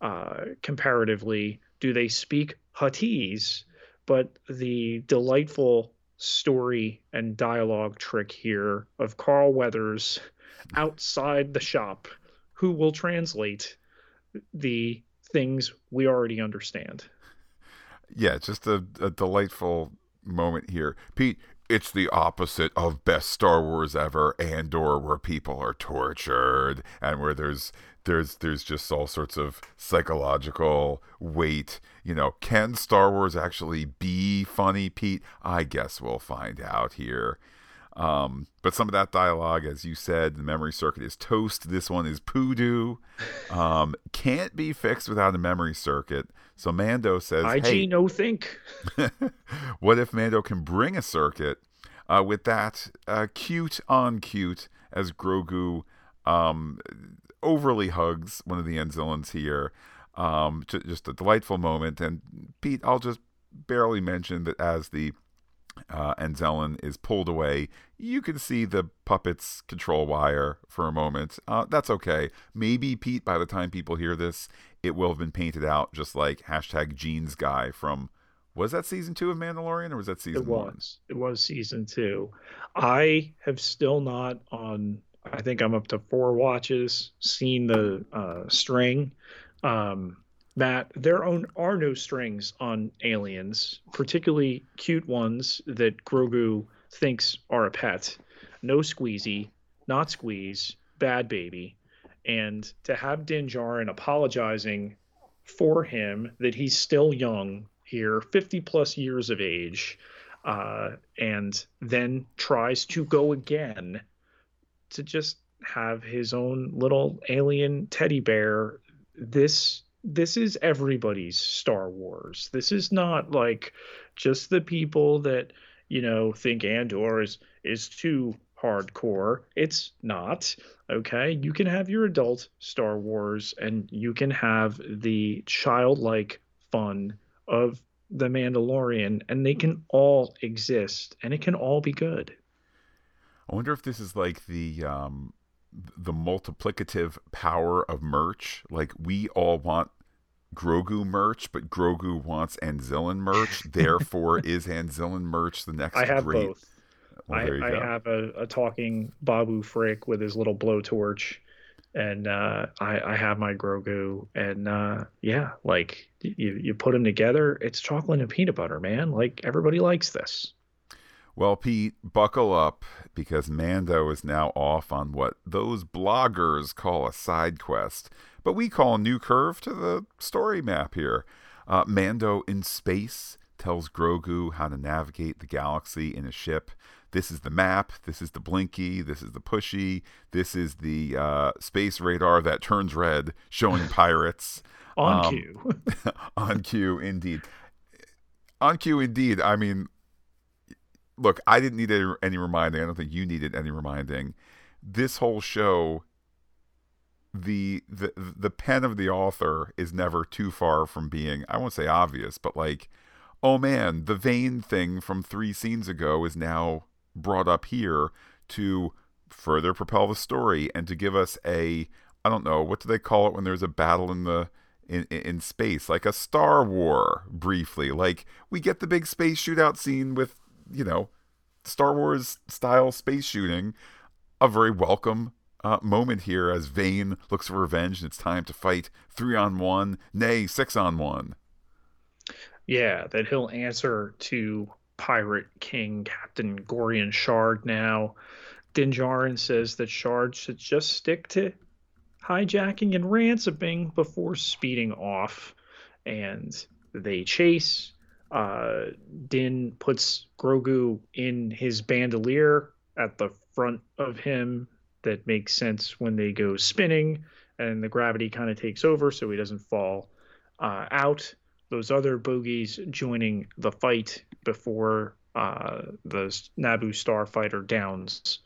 uh, comparatively. Do they speak Huttese? But the delightful story and dialogue trick here of Carl Weathers outside the shop who will translate the things we already understand. Yeah, just a, a delightful moment here. Pete, it's the opposite of best Star Wars ever, Andor, where people are tortured and where there's there's there's just all sorts of psychological weight. You know, can Star Wars actually be funny, Pete? I guess we'll find out here. Um, but some of that dialogue, as you said, the memory circuit is toast. This one is poodoo. Um, can't be fixed without a memory circuit. So Mando says, IG hey, no think. <laughs> what if Mando can bring a circuit? Uh, with that, uh, cute on cute as Grogu um, overly hugs one of the Anzellans here. Um, just a delightful moment. And Pete, I'll just barely mention that as the uh, Anzellan is pulled away, you can see the puppet's control wire for a moment. Uh, that's okay. Maybe, Pete, by the time people hear this, it will have been painted out just like hashtag jeans guy from was that season two of Mandalorian or was that season it was. one? It was season two. I have still not on I think I'm up to four watches, seen the uh, string. Um, Matt, there are no strings on aliens, particularly cute ones that Grogu thinks are a pet. No squeezy, not squeeze, bad baby. And to have Din Djarin apologizing for him that he's still young here, 50 plus years of age, uh, and then tries to go again to just have his own little alien teddy bear. This this is everybody's Star Wars. This is not like just the people that you know think Andor is is too hardcore. It's not. Okay, you can have your adult Star Wars, and you can have the childlike fun of the Mandalorian, and they can all exist, and it can all be good. I wonder if this is like the um, the multiplicative power of merch. Like we all want Grogu merch, but Grogu wants Anzellan merch. <laughs> Therefore, is Anzellan merch the next? I have great... both. Well, I, I have a, a, talking Babu Frick with his little blowtorch, and uh, I, I, have my Grogu, and uh, yeah, like you you put them together, it's chocolate and peanut butter, man. Like everybody likes this. Well, Pete, buckle up because Mando is now off on what those bloggers call a side quest, but we call a new curve to the story map here. Uh, Mando in space tells Grogu how to navigate the galaxy in a ship. This is the map. This is the blinky. This is the pushy. This is the uh, space radar that turns red, showing <laughs> pirates. on um, cue. <laughs> on cue, indeed. On cue, indeed. I mean, look, I didn't need any reminding. I don't think you needed any reminding. This whole show, the the the pen of the author is never too far from being I won't say obvious, but like, oh man, the Vane thing from three scenes ago is now brought up here to further propel the story and to give us a I don't know what do they call it when there's a battle in the in, in space, like a Star War, briefly. Like we get the big space shootout scene with you know, Star Wars style space shooting, a very welcome uh, moment here as Vane looks for revenge and it's time to fight three on one, nay, six on one. Yeah, that he'll answer to Pirate King Captain Gorian Shard now. Din says that Shard should just stick to hijacking and ransoming before speeding off. And they chase. Uh, Din puts Grogu in his bandolier at the front of him. That makes sense when they go spinning and the gravity kind of takes over so he doesn't fall uh, out. Those other bogies joining the fight before uh, the Naboo starfighter downs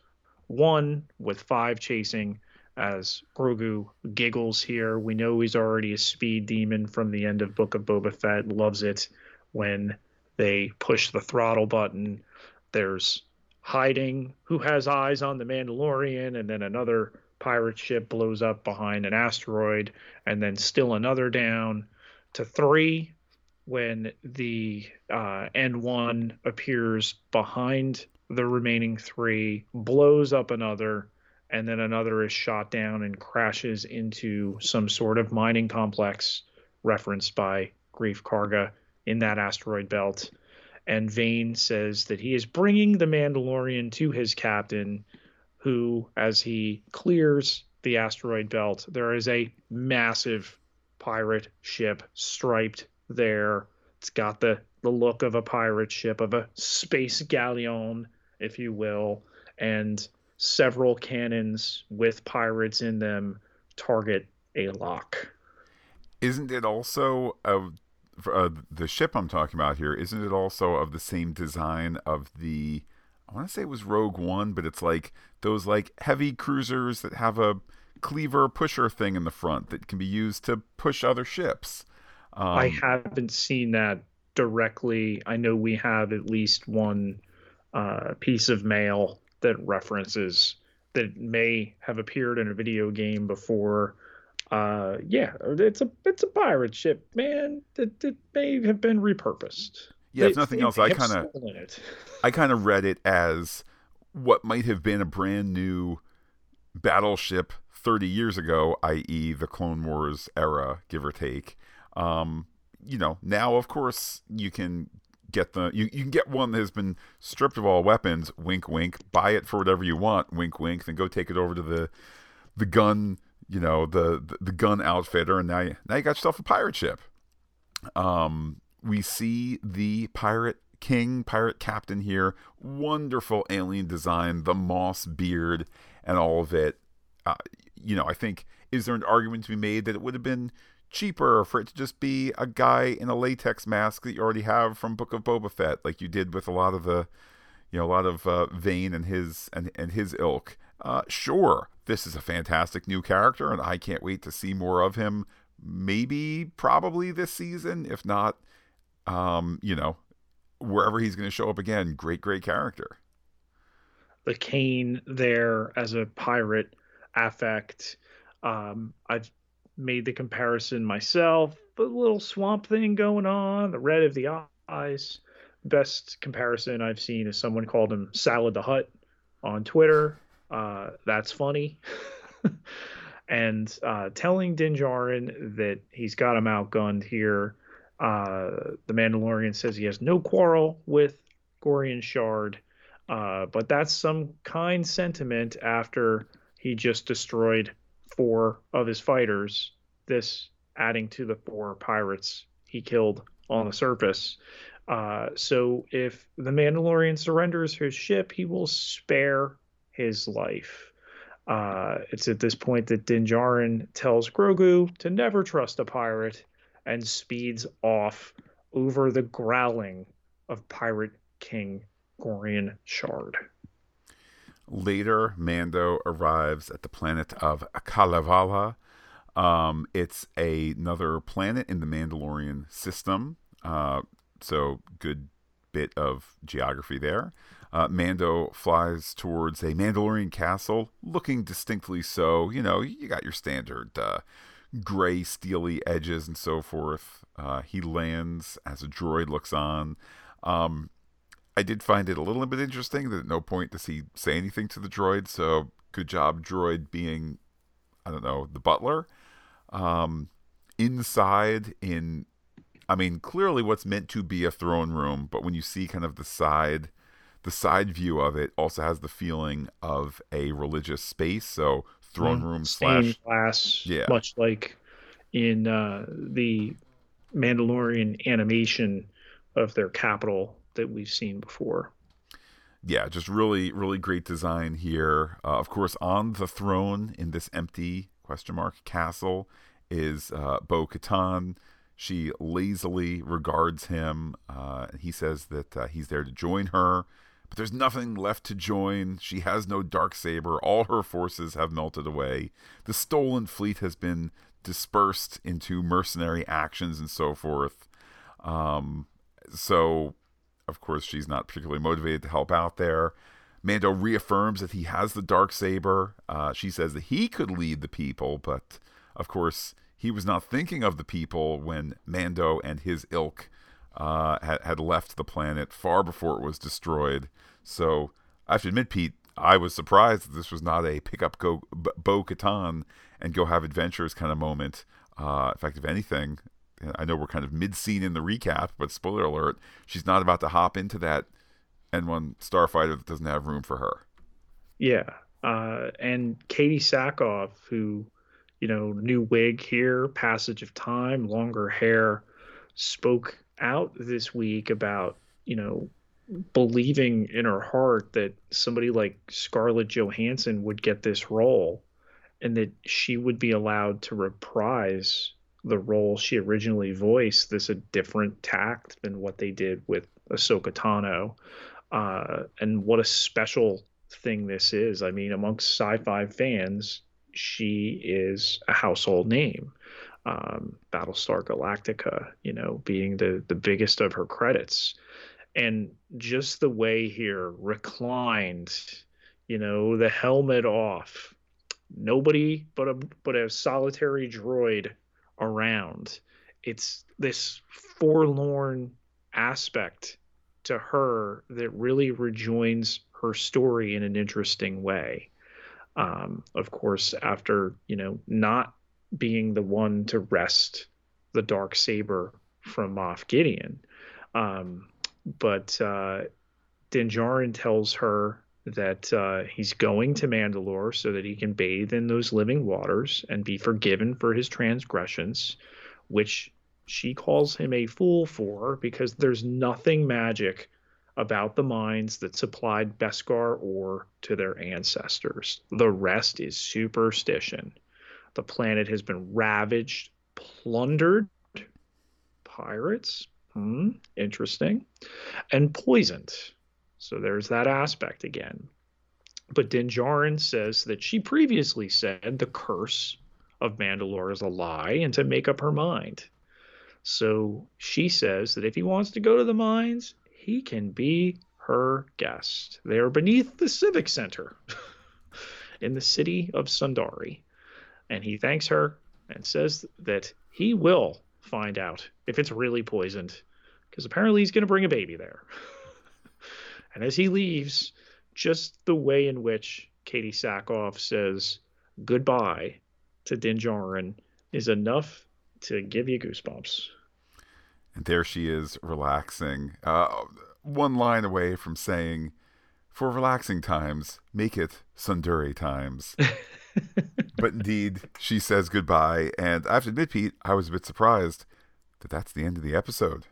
one with five chasing as Grogu giggles here. We know he's already a speed demon from the end of Book of Boba Fett, loves it when they push the throttle button. There's hiding who has eyes on the Mandalorian, and then another pirate ship blows up behind an asteroid, and then still another down to three when the uh, N1 appears behind the remaining three, blows up another, and then another is shot down and crashes into some sort of mining complex referenced by Greef Karga in that asteroid belt. And Vane says that he is bringing the Mandalorian to his captain, who, as he clears the asteroid belt, there is a massive pirate ship striped there. It's got the, the look of a pirate ship, of a space galleon, if you will, and several cannons with pirates in them target a lock. Isn't it also of uh, the ship I'm talking about here? Isn't it also of the same design of the? I want to say it was Rogue One, but it's like those like heavy cruisers that have a cleaver pusher thing in the front that can be used to push other ships. Um, I haven't seen that directly. I know we have at least one uh, piece of mail that references that may have appeared in a video game before. Uh, yeah, it's a it's a pirate ship, man. That it may have been repurposed. Yeah, they, if nothing else, I kind of <laughs> I kind of read it as what might have been a brand new battleship 30 years ago, i.e., the Clone Wars era, give or take. Um, you know, now of course you can get the you, you can get one that has been stripped of all weapons wink wink buy it for whatever you want wink wink then go take it over to the the gun you know the the, gun outfitter and now you, now you got yourself a pirate ship. Um we see the pirate king pirate captain here. Wonderful alien design the moss beard and all of it. Uh, you know i think is there an argument to be made that it would have been cheaper for it to just be a guy in a latex mask that you already have from Book of Boba Fett, like you did with a lot of the, you know, a lot of uh, Vane and his and and his ilk. Uh, sure, this is a fantastic new character, and I can't wait to see more of him. Maybe, probably this season, if not, um, you know, wherever he's going to show up again. Great, great character. The Kane there as a pirate affect. Um, I've made the comparison myself. A little swamp thing going on, the red of the eyes. Best comparison I've seen is someone called him Salad the Hutt on Twitter. Uh, that's funny. <laughs> and uh, telling Din Djarin that he's got him outgunned here. Uh, the Mandalorian says he has no quarrel with Gorian Shard, uh, but that's some kind sentiment after he just destroyed four of his fighters, this adding to the four pirates he killed on the surface. Uh, so if the Mandalorian surrenders his ship, he will spare his life. Uh, it's at this point that Din Djarin tells Grogu to never trust a pirate and speeds off over the growling of Pirate King Gorian Shard. Later, Mando arrives at the planet of Kalevala. Um, it's a, another planet in the Mandalorian system. Uh, so, good bit of geography there. Uh, Mando flies towards a Mandalorian castle, looking distinctly so. You know, you got your standard uh, gray, steely edges and so forth. Uh, he lands as a droid looks on. Um, I did find it a little bit interesting that at no point does he say anything to the droid. So good job, droid, being I don't know the butler. Um, inside, in I mean, clearly what's meant to be a throne room, but when you see kind of the side, the side view of it also has the feeling of a religious space. So throne room slash glass, Yeah. much like in uh, the Mandalorian animation of their capital that we've seen before. yeah, just really, really great design here. Uh, of course, on the throne in this empty question mark castle is uh, Bo Katan. She lazily regards him. Uh, he says that uh, he's there to join her, but there's nothing left to join. She has no dark saber. All her forces have melted away. The stolen fleet has been dispersed into mercenary actions and so forth. Um, so of course, she's not particularly motivated to help out there. Mando reaffirms that he has the dark saber. Uh, she says that he could lead the people, but of course, he was not thinking of the people when Mando and his ilk uh, had, had left the planet far before it was destroyed. So I have to admit, Pete, I was surprised that this was not a pick up go Bo Katan and go have adventures kind of moment. Uh, in fact, if anything, I know we're kind of mid scene in the recap, but spoiler alert, she's not about to hop into that N1 starfighter that doesn't have room for her. Yeah. Uh, and Katee Sackhoff, who, you know, new wig here, passage of time, longer hair, spoke out this week about, you know, believing in her heart that somebody like Scarlett Johansson would get this role and that she would be allowed to reprise the role she originally voiced this a different tact than what they did with Ahsoka Tano. Uh, and what a special thing this is. I mean, amongst sci-fi fans, she is a household name. Um, Battlestar Galactica, you know, being the the biggest of her credits, and just the way here reclined, you know, the helmet off, nobody but a but a solitary droid around. It's this forlorn aspect to her that really rejoins her story in an interesting way. Um, of course, after you know not being the one to wrest the dark saber from Moff Gideon, um, but uh, Din Djarin tells her that uh, he's going to Mandalore so that he can bathe in those living waters and be forgiven for his transgressions, which she calls him a fool for because there's nothing magic about the mines that supplied Beskar ore to their ancestors. The rest is superstition. The planet has been ravaged, plundered, pirates, hmm, interesting, and poisoned. So there's that aspect again. But Din Djarin says that she previously said the curse of Mandalore is a lie and to make up her mind. So she says that if he wants to go to the mines, he can be her guest. They are beneath the Civic Center <laughs> in the city of Sundari. And he thanks her and says that he will find out if it's really poisoned because apparently he's going to bring a baby there. <laughs> and as he leaves, just the way in which Katee Sackhoff says goodbye to Din Djarin is enough to give you goosebumps. And there she is, relaxing. Uh, one line away from saying, For relaxing times, make it Sundari times. <laughs> but indeed, she says goodbye. And I have to admit, Pete, I was a bit surprised that that's the end of the episode.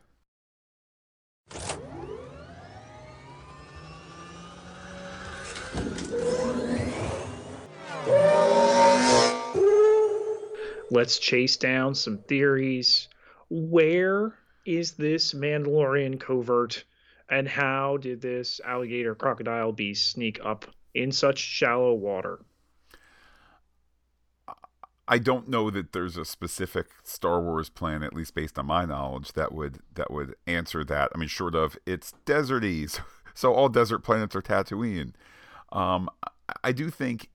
Let's chase down some theories. Where is this Mandalorian covert, and how did this alligator crocodile beast sneak up in such shallow water? I don't know that there's a specific Star Wars plan, at least based on my knowledge, that would that would answer that. I mean, short of it's deserty, so, <laughs> so all desert planets are Tatooine. Um, I do think,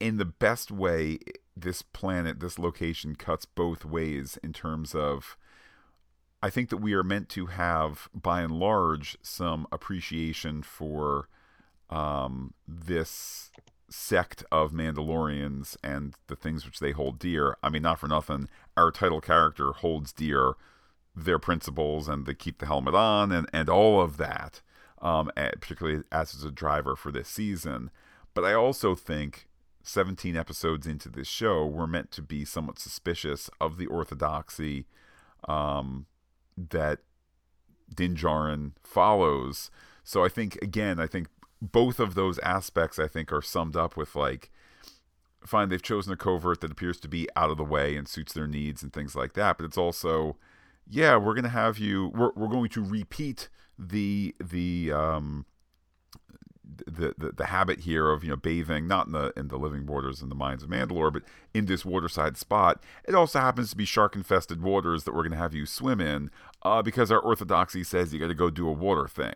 in the best way, this planet, this location cuts both ways in terms of. I think that we are meant to have, by and large, some appreciation for um, this sect of Mandalorians and the things which they hold dear. I mean, not for nothing, our title character holds dear their principles and they keep the helmet on and, and all of that, um, particularly as a driver for this season. But I also think 17 episodes into this show, we're meant to be somewhat suspicious of the orthodoxy um, that Din Djarin follows. So I think again, I think both of those aspects I think are summed up with like fine they've chosen a covert that appears to be out of the way and suits their needs and things like that, but it's also yeah, we're going to have you we're we're going to repeat the the um the, the, the habit here of you know bathing not in the in the living waters in the mines of Mandalore, but in this waterside spot. It also happens to be shark infested waters that we're going to have you swim in, uh, because our orthodoxy says you got to go do a water thing.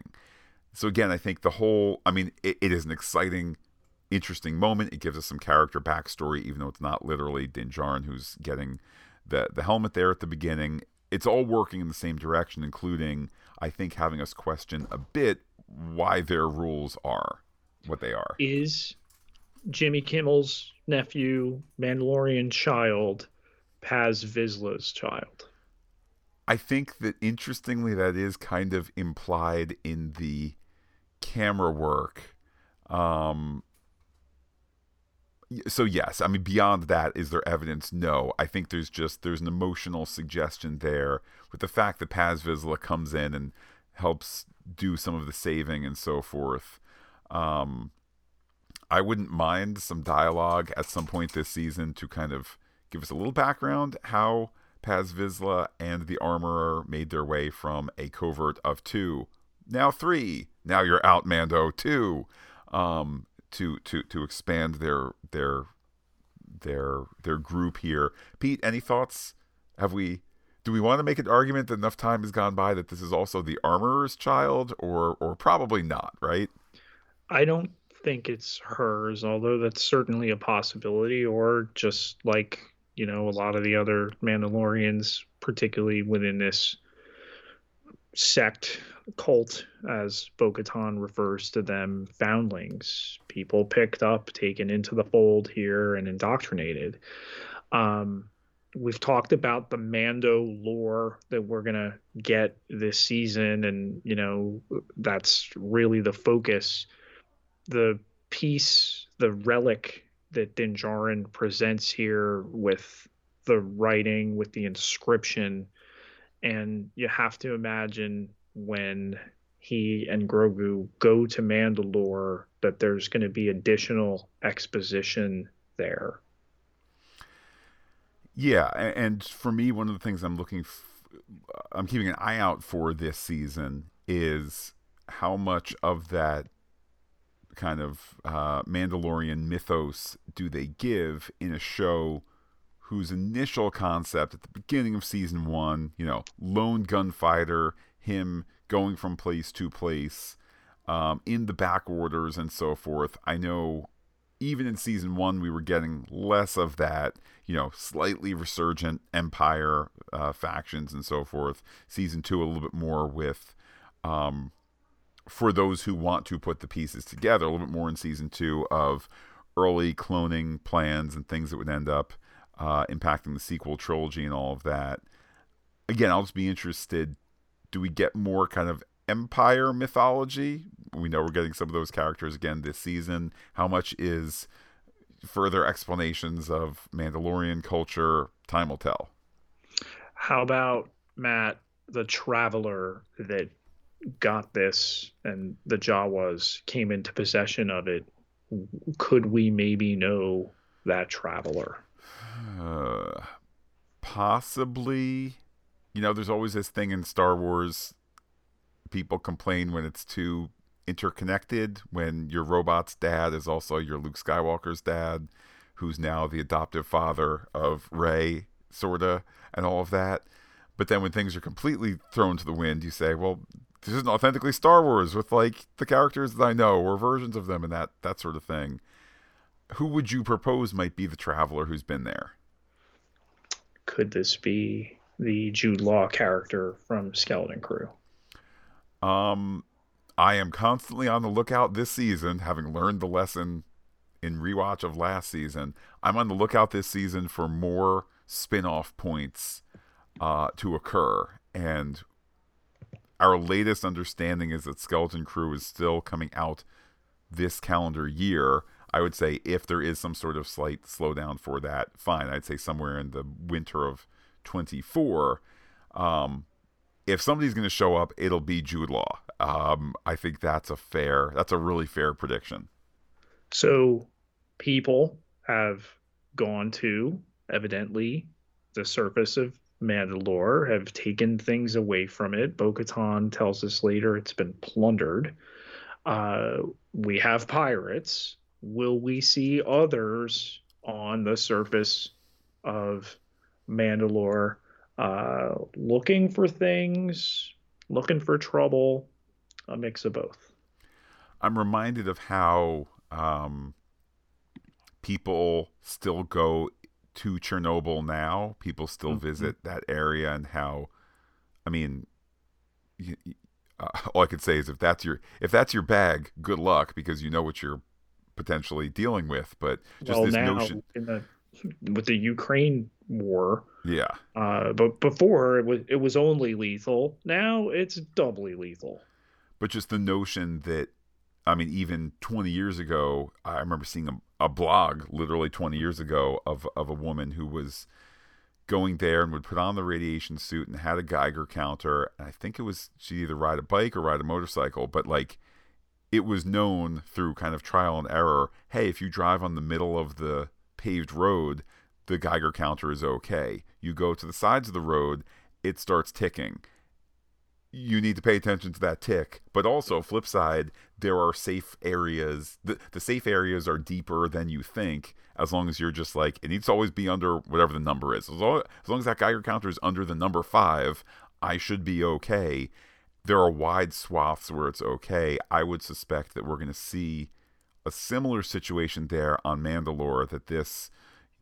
So again, I think the whole I mean it, it is an exciting, interesting moment. It gives us some character backstory, even though it's not literally Din Djarin who's getting the the helmet there at the beginning. It's all working in the same direction, including I think having us question a bit why their rules are what they are. Is Jimmy Kimmel's nephew, Mandalorian child, Paz Vizsla's child? I think that interestingly, that is kind of implied in the camera work. Um, so yes, I mean beyond that, is there evidence? No, I think there's just there's an emotional suggestion there with the fact that Paz Vizsla comes in and helps do some of the saving and so forth. Um, I wouldn't mind some dialogue at some point this season to kind of give us a little background how Paz Vizsla and the Armorer made their way from a covert of two, now three, now you're out, Mando, two, um, to to to expand their their their their group here. Pete, any thoughts? Have we do we want to make an argument that enough time has gone by that this is also the armorer's child or or probably not right i don't think it's hers although that's certainly a possibility or just like you know a lot of the other mandalorians particularly within this sect cult as bo-katan refers to them foundlings people picked up taken into the fold here and indoctrinated um we've talked about the Mando lore that we're gonna get this season, and you know that's really the focus. The piece, the relic that Din Djarin presents here with the writing, with the inscription, and you have to imagine when he and Grogu go to Mandalore that there's going to be additional exposition there. Yeah, and for me, one of the things I'm looking, f- I'm keeping an eye out for this season is how much of that kind of uh, Mandalorian mythos do they give in a show whose initial concept at the beginning of season one, you know, lone gunfighter, him going from place to place um, in the back orders and so forth. I know even in season one, we were getting less of that, you know, slightly resurgent Empire uh, factions and so forth. Season two, a little bit more with, um, for those who want to put the pieces together, a little bit more in season two of early cloning plans and things that would end up uh, impacting the sequel trilogy and all of that. Again, I'll just be interested. Do we get more kind of Empire mythology. We know we're getting some of those characters again this season. How much is further explanations of Mandalorian culture? Time will tell. How about Matt, the traveler that got this and the Jawas came into possession of it? Could we maybe know that traveler? Uh, possibly. You know, there's always this thing in Star Wars people complain when it's too interconnected, when your robot's dad is also your Luke Skywalker's dad, who's now the adoptive father of Rey, sorta, and all of that. But then when things are completely thrown to the wind, you say, well, this isn't authentically Star Wars with like the characters that I know or versions of them and that that sort of thing. Who would you propose might be the traveler who's been there? Could this be the Jude Law character from Skeleton Crew? Um, I am constantly on the lookout this season, having learned the lesson in rewatch of last season. I'm on the lookout this season for more spin-off points uh, to occur, and our latest understanding is that Skeleton Crew is still coming out this calendar year. I would say if there is some sort of slight slowdown for that, fine. I'd say somewhere in the winter of 24. Um, if somebody's going to show up, it'll be Jude Law. Um, I think that's a fair, that's a really fair prediction. So people have gone to evidently the surface of Mandalore, have taken things away from it. Bo Katan tells us later it's been plundered. Uh, we have pirates. Will we see others on the surface of Mandalore uh, looking for things, looking for trouble? A mix of both. I'm reminded of how um, people still go to Chernobyl now. People still mm-hmm. visit that area, and how, I mean, you, uh, <laughs> all I could say is if that's your if that's your bag, good luck because you know what you're potentially dealing with. But just well, this notion the, with the Ukraine war, yeah. Uh, but before it was it was only lethal. Now it's doubly lethal. But just the notion that I mean, even 20 years ago, I remember seeing a, a blog literally 20 years ago of, of a woman who was going there and would put on the radiation suit and had a Geiger counter. And I think it was she either ride a bike or ride a motorcycle, but like it was known through kind of trial and error. Hey, if you drive on the middle of the paved road, the Geiger counter is okay. You go to the sides of the road, it starts ticking you need to pay attention to that tick. But also, flip side, there are safe areas. The, the safe areas are deeper than you think, as long as you're just like, it needs to always be under whatever the number is. As long as, long as that Geiger counter is under the number five, I should be okay. There are wide swaths where it's okay. I would suspect that we're going to see a similar situation there on Mandalore, that this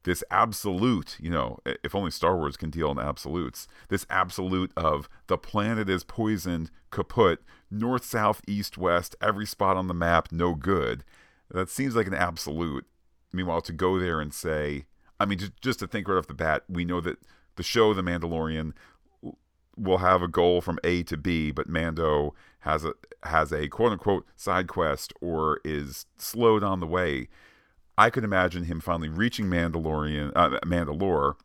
this absolute, you know, if only Star Wars can deal in absolutes, this absolute of the planet is poisoned, kaput, north, south, east, west, every spot on the map, no good. That seems like an absolute. Meanwhile, to go there and say, I mean, just, just to think right off the bat, we know that the show, The Mandalorian, will have a goal from A to B, but Mando has a has a quote unquote side quest or is slowed on the way I could imagine him finally reaching Mandalorian, uh, Mandalore,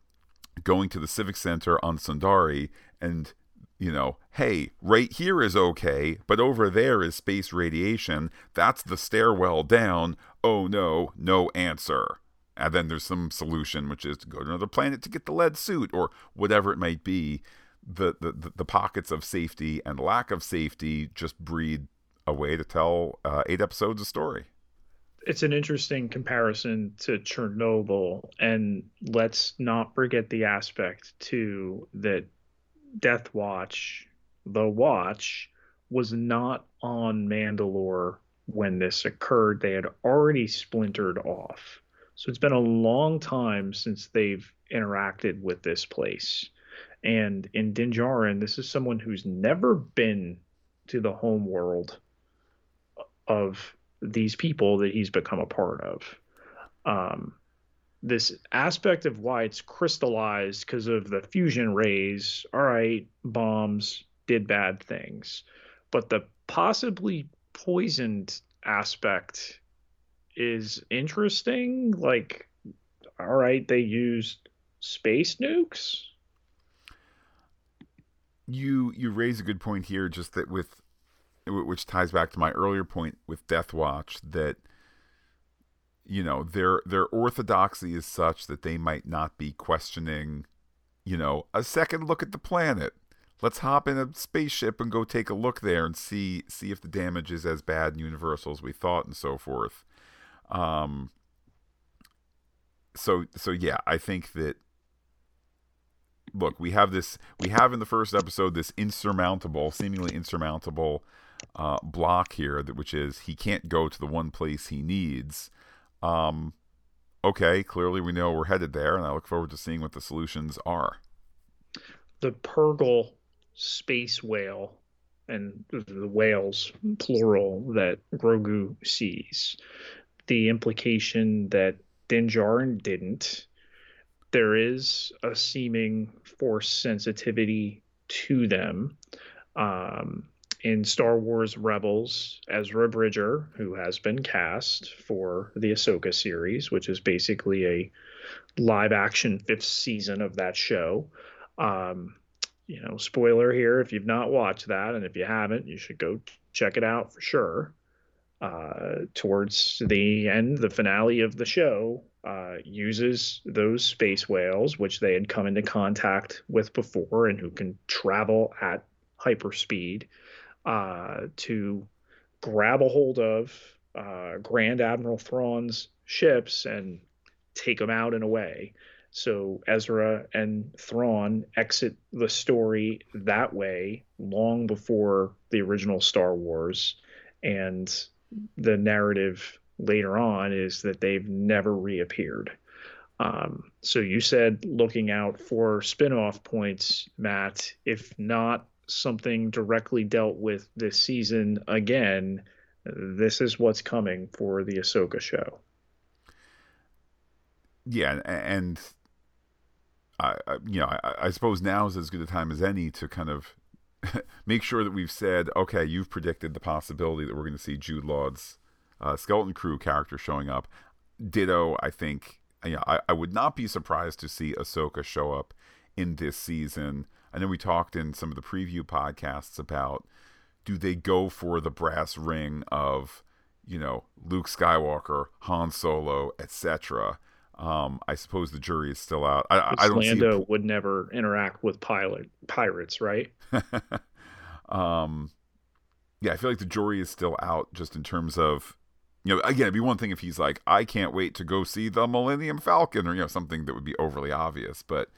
going to the Civic Center on Sundari, and you know, hey, right here is okay, but over there is space radiation. That's the stairwell down. Oh no, no answer. And then there's some solution, which is to go to another planet to get the lead suit or whatever it might be. The, the, the pockets of safety and lack of safety just breed a way to tell uh, eight episodes of story it's an interesting comparison to Chernobyl, and let's not forget the aspect too that Death Watch, the Watch, was not on Mandalore when this occurred. They had already splintered off. So it's been a long time since they've interacted with this place. And in Din Djarin, this is someone who's never been to the home world of these people that he's become a part of. Um, this aspect of why it's crystallized because of the fusion rays, all right, bombs did bad things. But the possibly poisoned aspect is interesting. Like, all right, they used space nukes. You you raise a good point here, just that with which ties back to my earlier point with Death Watch that you know their their orthodoxy is such that they might not be questioning you know a second look at the planet. Let's hop in a spaceship and go take a look there and see see if the damage is as bad and universal as we thought and so forth. Um so so yeah i think that look we have this we have in the first episode this insurmountable seemingly insurmountable uh, block here, which is he can't go to the one place he needs. Um, okay, clearly we know we're headed there, and I look forward to seeing what the solutions are. The Purrgil space whale and the whales, plural, that Grogu sees. The implication that Din Djarin didn't. There is a seeming force sensitivity to them. Um, in Star Wars Rebels, Ezra Bridger, who has been cast for the Ahsoka series, which is basically a live action fifth season of that show. Um, you know, spoiler here if you've not watched that, and if you haven't, you should go check it out for sure. Uh, towards the end, the finale of the show uh, uses those space whales, which they had come into contact with before and who can travel at hyperspeed, uh, to grab a hold of uh, Grand Admiral Thrawn's ships and take them out in a way. So Ezra and Thrawn exit the story that way long before the original Star Wars. And the narrative later on is that they've never reappeared. Um, so you said looking out for spin-off points, Matt. If not something directly dealt with this season again, this is what's coming for the Ahsoka show. Yeah, and I, you know, I, I suppose now is as good a time as any to kind of <laughs> make sure that we've said, okay, you've predicted the possibility that we're going to see Jude Law's uh, Skeleton Crew character showing up. Ditto, I think, you know, I, I would not be surprised to see Ahsoka show up in this season. I know we talked in some of the preview podcasts about do they go for the brass ring of, you know, Luke Skywalker, Han Solo, etc. Um, I suppose the jury is still out. I, I don't Lando would never interact with pilot pirates, right? <laughs> um, yeah, I feel like the jury is still out just in terms of, you know, again, it'd be one thing if he's like, I can't wait to go see the Millennium Falcon, or you know, something that would be overly obvious. But,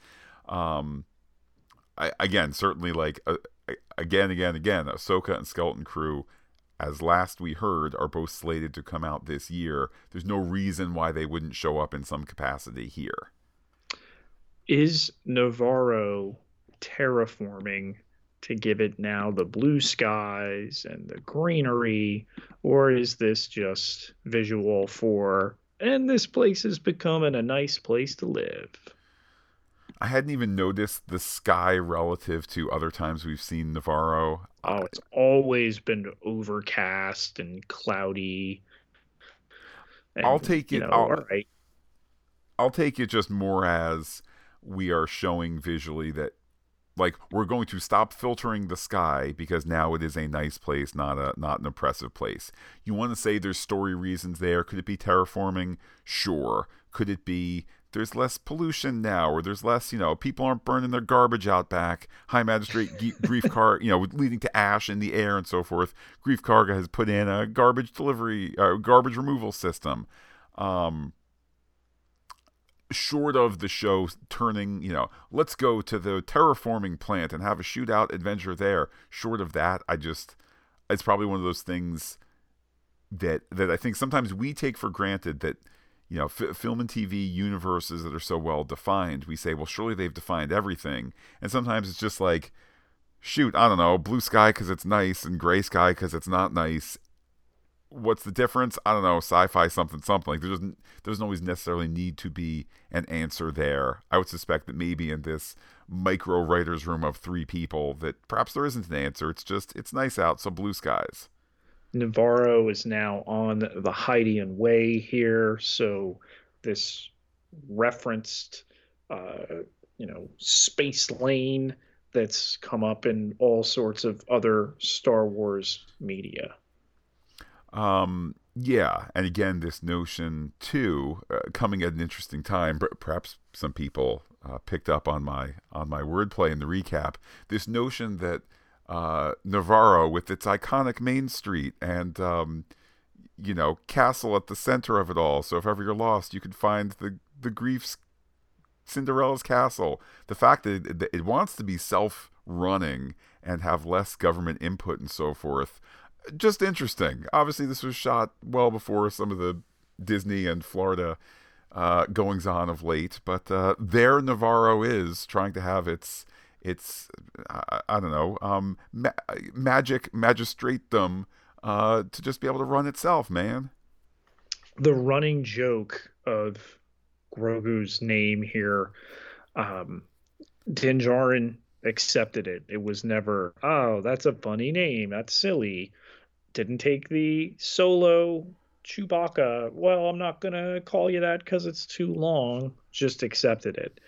um, I again, certainly like, uh, again, again, again, Ahsoka and Skeleton Crew as last we heard, are both slated to come out this year. There's no reason why they wouldn't show up in some capacity here. Is Nevarro terraforming to give it now the blue skies and the greenery, or is this just visual for, and this place is becoming a nice place to live? I hadn't even noticed the sky relative to other times we've seen Nevarro. Oh, it's always been overcast and cloudy. And, I'll take it. Know, I'll, all right. I'll take it just more as we are showing visually that, like, we're going to stop filtering the sky because now it is a nice place, not a not an oppressive place. You want to say there's story reasons there? Could it be terraforming? Sure. Could it be there's less pollution now, or there's less, you know, people aren't burning their garbage out back. High Magistrate <laughs> Greef car you know, leading to ash in the air and so forth. Greef Karga has put in a garbage delivery, uh, garbage removal system. Um, short of the show turning, you know, let's go to the terraforming plant and have a shootout adventure there. Short of that, I just, it's probably one of those things that that I think sometimes we take for granted that you know, f- film and TV universes that are so well defined, we say, well, surely they've defined everything. And sometimes it's just like, shoot, I don't know, blue sky because it's nice and gray sky because it's not nice. What's the difference? I don't know, sci-fi something something. Like there doesn't there doesn't always necessarily need to be an answer there. I would suspect that maybe in this micro writers room of three people that perhaps there isn't an answer. It's just it's nice out, so blue skies. Nevarro is now on the Hydian Way here, so this referenced, uh, you know, space lane that's come up in all sorts of other Star Wars media. Um, yeah, and again, this notion too, uh, coming at an interesting time. Perhaps some people uh, picked up on my on my wordplay in the recap. This notion that uh, Nevarro with its iconic Main Street and um, you know castle at the center of it all. So if ever you're lost, you can find the the Greef's Cinderella's castle. The fact that it, it wants to be self-running and have less government input and so forth, just interesting. Obviously, this was shot well before some of the Disney and Florida uh, goings on of late, but uh, there Nevarro is trying to have its it's I, I don't know um, ma- magic magistratum uh, to just be able to run itself, man. The running joke of Grogu's name here, um, Din Djarin accepted it. It was never, oh, that's a funny name. That's silly. Didn't take the solo Chewbacca. Well, I'm not going to call you that because it's too long. Just accepted it.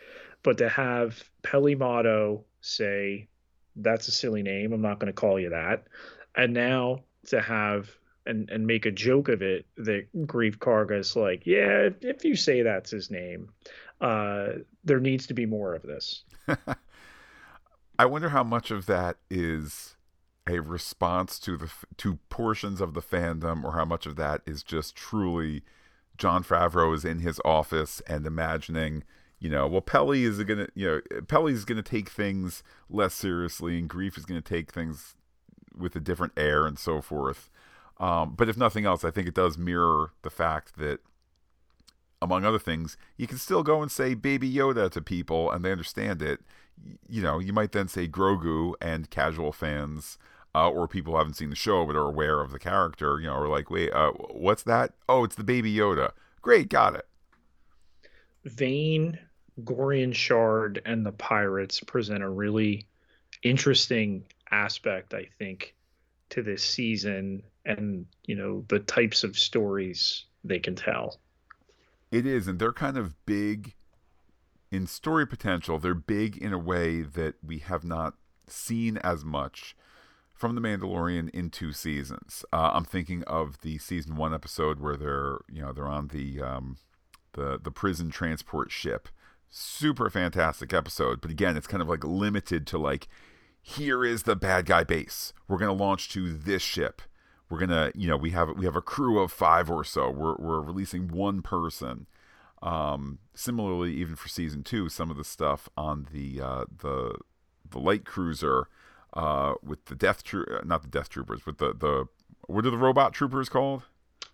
But to have Peli Motto say, that's a silly name. I'm not going to call you that. And now to have and and make a joke of it that Greef Karga is like, yeah, if, if you say that's his name, uh, there needs to be more of this. <laughs> I wonder how much of that is a response to the to portions of the fandom, or how much of that is just truly Jon Favreau is in his office and imagining, you know, well, Peli is gonna, you know, Peli's gonna take things less seriously, and Greef is gonna take things with a different air and so forth. Um, but if nothing else, I think it does mirror the fact that, among other things, you can still go and say Baby Yoda to people and they understand it. You know, you might then say Grogu and casual fans uh, or people who haven't seen the show but are aware of the character, you know, are like, wait, uh, what's that? Oh, it's the Baby Yoda. Great, got it. Vane, Gorian Shard, and the pirates present a really interesting aspect, I think, to this season and you know the types of stories they can tell. It is, and they're kind of big in story potential. They're big in a way that we have not seen as much from The Mandalorian in two seasons. Uh, I'm thinking of the season one episode where they're you know they're on the um, the the prison transport ship. Super fantastic episode, but again, it's kind of like limited to like here is the bad guy base. We're gonna launch to this ship we're gonna you know we have we have a crew of five or so we're, we're releasing one person um, similarly even for season two some of the stuff on the uh, the the light cruiser uh, with the death troop uh, not the death troopers with the the what are the robot troopers called?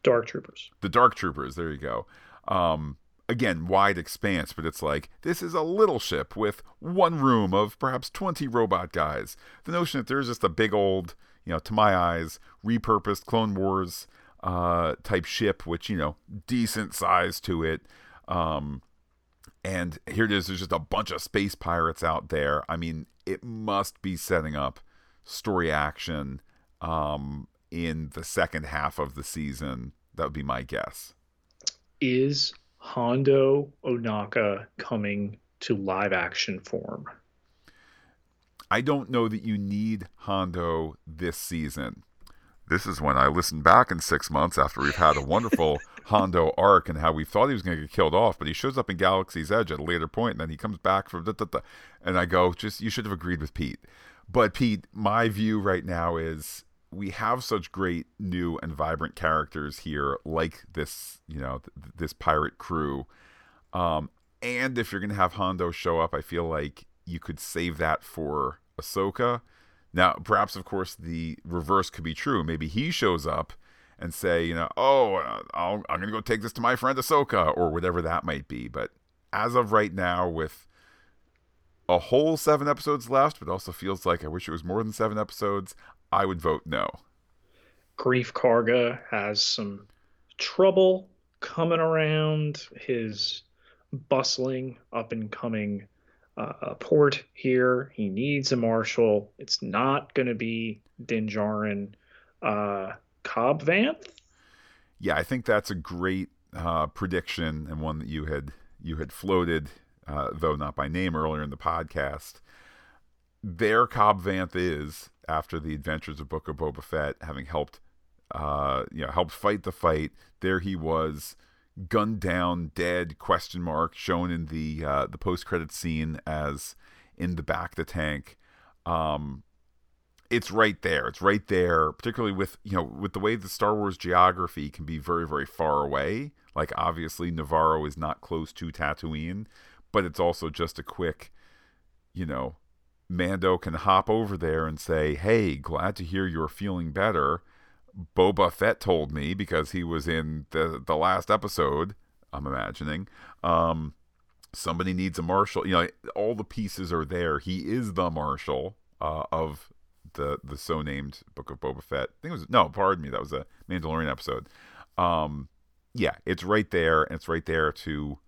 Dark troopers. The dark troopers there you go. Um, again wide expanse but it's like this is a little ship with one room of perhaps 20 robot guys. The notion that there's just a big old you know, to my eyes, repurposed Clone Wars uh, type ship, which you know, decent size to it. Um, and here it is. There's just a bunch of space pirates out there. I mean, it must be setting up story action um, in the second half of the season. That would be my guess. Is Hondo Ohnaka coming to live action form? I don't know that you need Hondo this season. This is when I listen back in six months after we've had a wonderful <laughs> Hondo arc and how we thought he was going to get killed off, but he shows up in Galaxy's Edge at a later point, and then he comes back from da, da, da, and I go, just you should have agreed with Pete. But Pete, my view right now is we have such great new and vibrant characters here, like this, you know, th- this pirate crew. Um, and if you're going to have Hondo show up, I feel like you could save that for Ahsoka. Now, perhaps, of course, the reverse could be true. Maybe he shows up and say, you know, oh, uh, i am going to go take this to my friend Ahsoka or whatever that might be. But as of right now, with a whole seven episodes left, but also feels like I wish it was more than seven episodes, I would vote no. Greef Karga has some trouble coming around his bustling, up and coming uh, port here. He needs a marshal. It's not going to be Din Djarin. Uh, Cobb Vanth. Yeah, I think that's a great uh, prediction and one that you had you had floated, uh, though not by name earlier in the podcast. There, Cobb Vanth is after the adventures of Book of Boba Fett, having helped, uh, you know, helped fight the fight. There he was gunned down, dead question mark shown in the uh, the post credit scene as in the back of the tank. Um, it's right there. It's right there, particularly with you know with the way the Star Wars geography can be very very far away. Like obviously Nevarro is not close to Tatooine, but it's also just a quick, you know, Mando can hop over there and say, "Hey, glad to hear you're feeling better." Boba Fett told me because he was in the the last episode. I'm imagining. Um, somebody needs a marshal. You know, all the pieces are there. He is the marshal uh, of the the so named Book of Boba Fett. I think it was no, pardon me, that was a Mandalorian episode. Um, yeah, it's right there, and it's right there to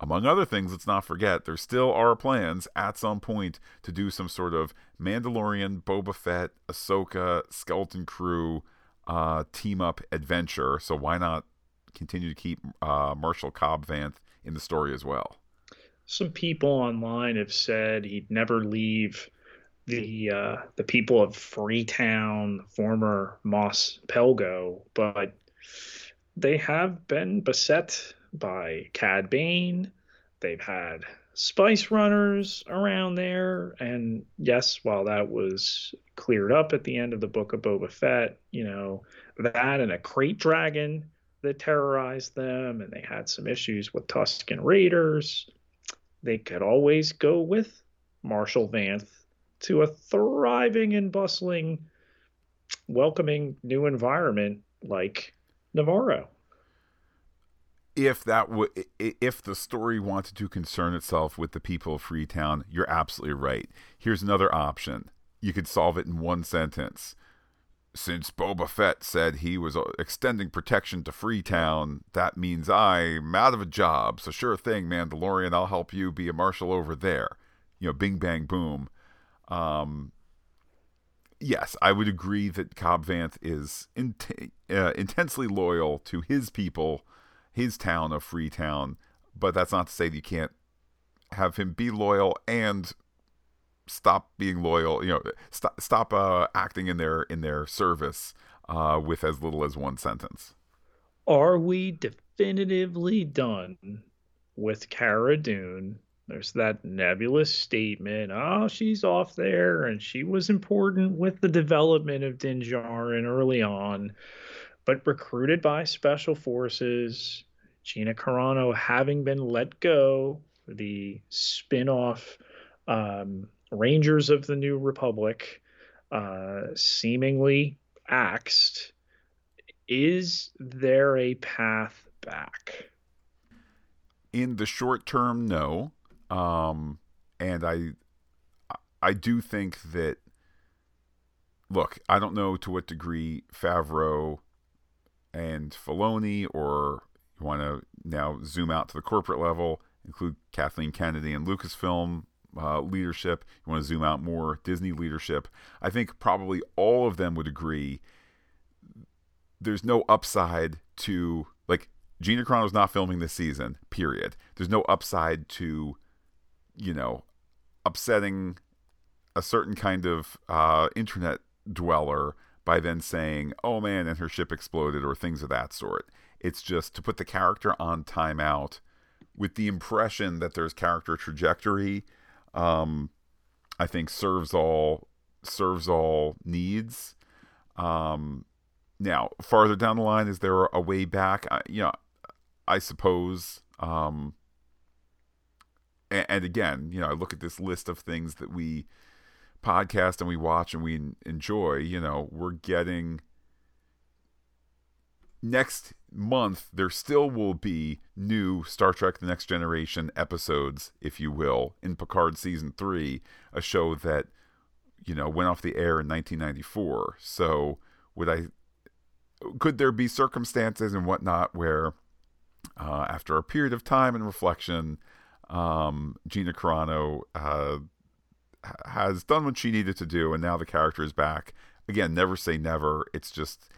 among other things, let's not forget there still are plans at some point to do some sort of Mandalorian, Boba Fett, Ahsoka, Skeleton Crew uh, team up adventure. So why not continue to keep uh, Marshall Cobb Vanth in the story as well? Some people online have said he'd never leave the uh, the people of Freetown, former Mos Pelgo, but they have been beset by Cad Bane. They've had Spice Runners around there, and yes, while that was cleared up at the end of the book of Boba Fett, you know that and a krayt dragon that terrorized them, and they had some issues with Tusken Raiders. They could always go with Marshall Vanth to a thriving and bustling, welcoming new environment like Nevarro. If that would, if the story wanted to concern itself with the people of Freetown, you're absolutely right. Here's another option. You could solve it in one sentence. Since Boba Fett said he was uh, extending protection to Freetown, that means I'm out of a job. So sure thing, Mandalorian, I'll help you be a marshal over there. You know, bing bang boom. Um, yes, I would agree that Cobb Vanth is in, uh, intensely loyal to his people, his town of Freetown, but that's not to say that you can't have him be loyal and stop being loyal. You know, stop stop uh, acting in their in their service uh, with as little as one sentence. Are we definitively done with Cara Dune there's that nebulous statement, oh, she's off there and she was important with the development of Din Djarin early on, but recruited by special forces, Gina Carano having been let go, the spin-off um, Rangers of the New Republic, uh, seemingly axed. Is there a path back? In the short term, no. Um, and I, I do think that. Look, I don't know to what degree Favreau and Filoni, or you want to now zoom out to the corporate level, include Kathleen Kennedy and Lucasfilm uh, leadership. You want to zoom out more, Disney leadership. I think probably all of them would agree. There's no upside to like Gina Carano's not filming this season. Period. There's no upside to you know, upsetting a certain kind of uh, internet dweller by then saying, "Oh man," and her ship exploded, or things of that sort. It's just to put the character on timeout with the impression that there's character trajectory. Um, I think serves all serves all needs. Um, now, farther down the line, is there a way back? I, you know, I suppose. Um, and, and again, you know, I look at this list of things that we podcast and we watch and we enjoy. You know, we're getting next month there still will be new Star Trek The Next Generation episodes, if you will, in Picard season 3, a show that you know went off the air in 1994. So, would I could there be circumstances and whatnot where uh, after a period of time and reflection um, Gina Carano uh, has done what she needed to do, and now the character is back. Again, never say never. It's just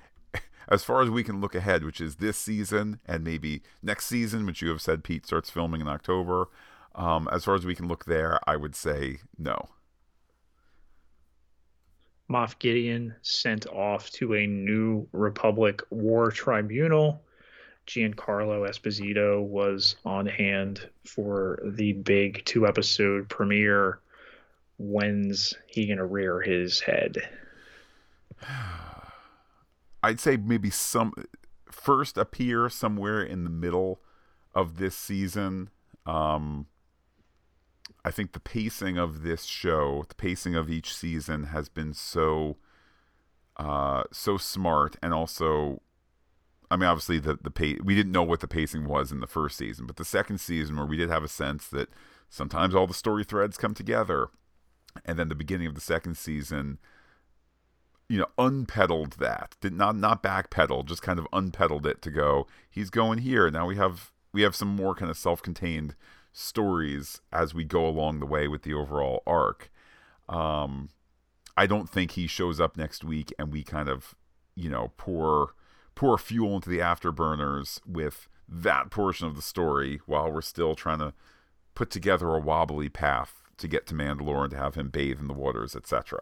as far as we can look ahead, which is this season and maybe next season, which you have said Pete starts filming in October. Um, as far as we can look there, I would say no. Moff Gideon sent off to a new Republic war tribunal Giancarlo Esposito was on hand for the big two episode premiere. When's he going to rear his head? <sighs> <sighs> <sighs> I'd say maybe some first appear somewhere in the middle of this season. Um, I think the pacing of this show, the pacing of each season has been so uh, so smart and also I mean, obviously the the pace, we didn't know what the pacing was in the first season, but the second season where we did have a sense that sometimes all the story threads come together, and then the beginning of the second season, you know, unpedaled that did not not backpedal, just kind of unpedaled it to go. He's going here now. We have we have some more kind of self-contained stories as we go along the way with the overall arc. Um, I don't think he shows up next week and we kind of, you know, pour pour fuel into the afterburners with that portion of the story while we're still trying to put together a wobbly path to get to Mandalore and to have him bathe in the waters, etc.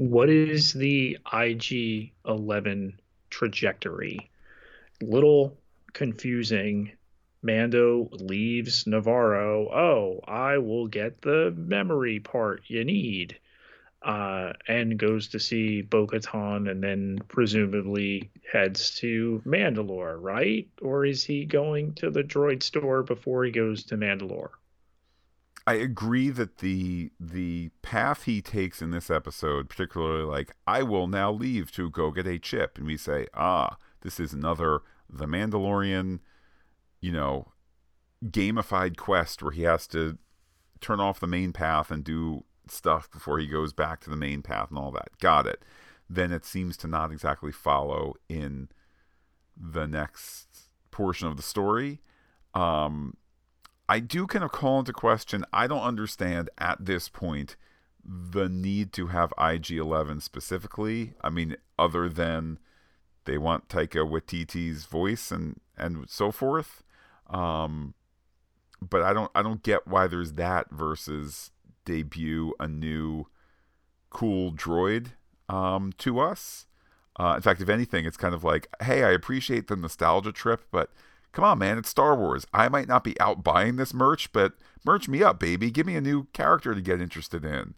What is the IG 11 trajectory? Little confusing. Mando leaves Nevarro. Oh, I will get the memory part you need uh, and goes to see Bo Katan and then presumably heads to Mandalore, right? Or is he going to the droid store before he goes to Mandalore? I agree that the the path he takes in this episode, particularly like I will now leave to go get a chip, and we say, ah, this is another the Mandalorian, you know, gamified quest where he has to turn off the main path and do stuff before he goes back to the main path and all that. Got it. Then it seems to not exactly follow in the next portion of the story. Um, I do kind of call into question. I don't understand at this point the need to have IG 11 specifically. I mean, other than they want Taika Waititi's voice and and so forth. Um, but I don't I don't get why there's that versus debut a new cool droid um, to us. Uh, in fact, if anything, it's kind of like, hey, I appreciate the nostalgia trip, but come on, man, it's Star Wars. I might not be out buying this merch, but merch me up, baby. Give me a new character to get interested in.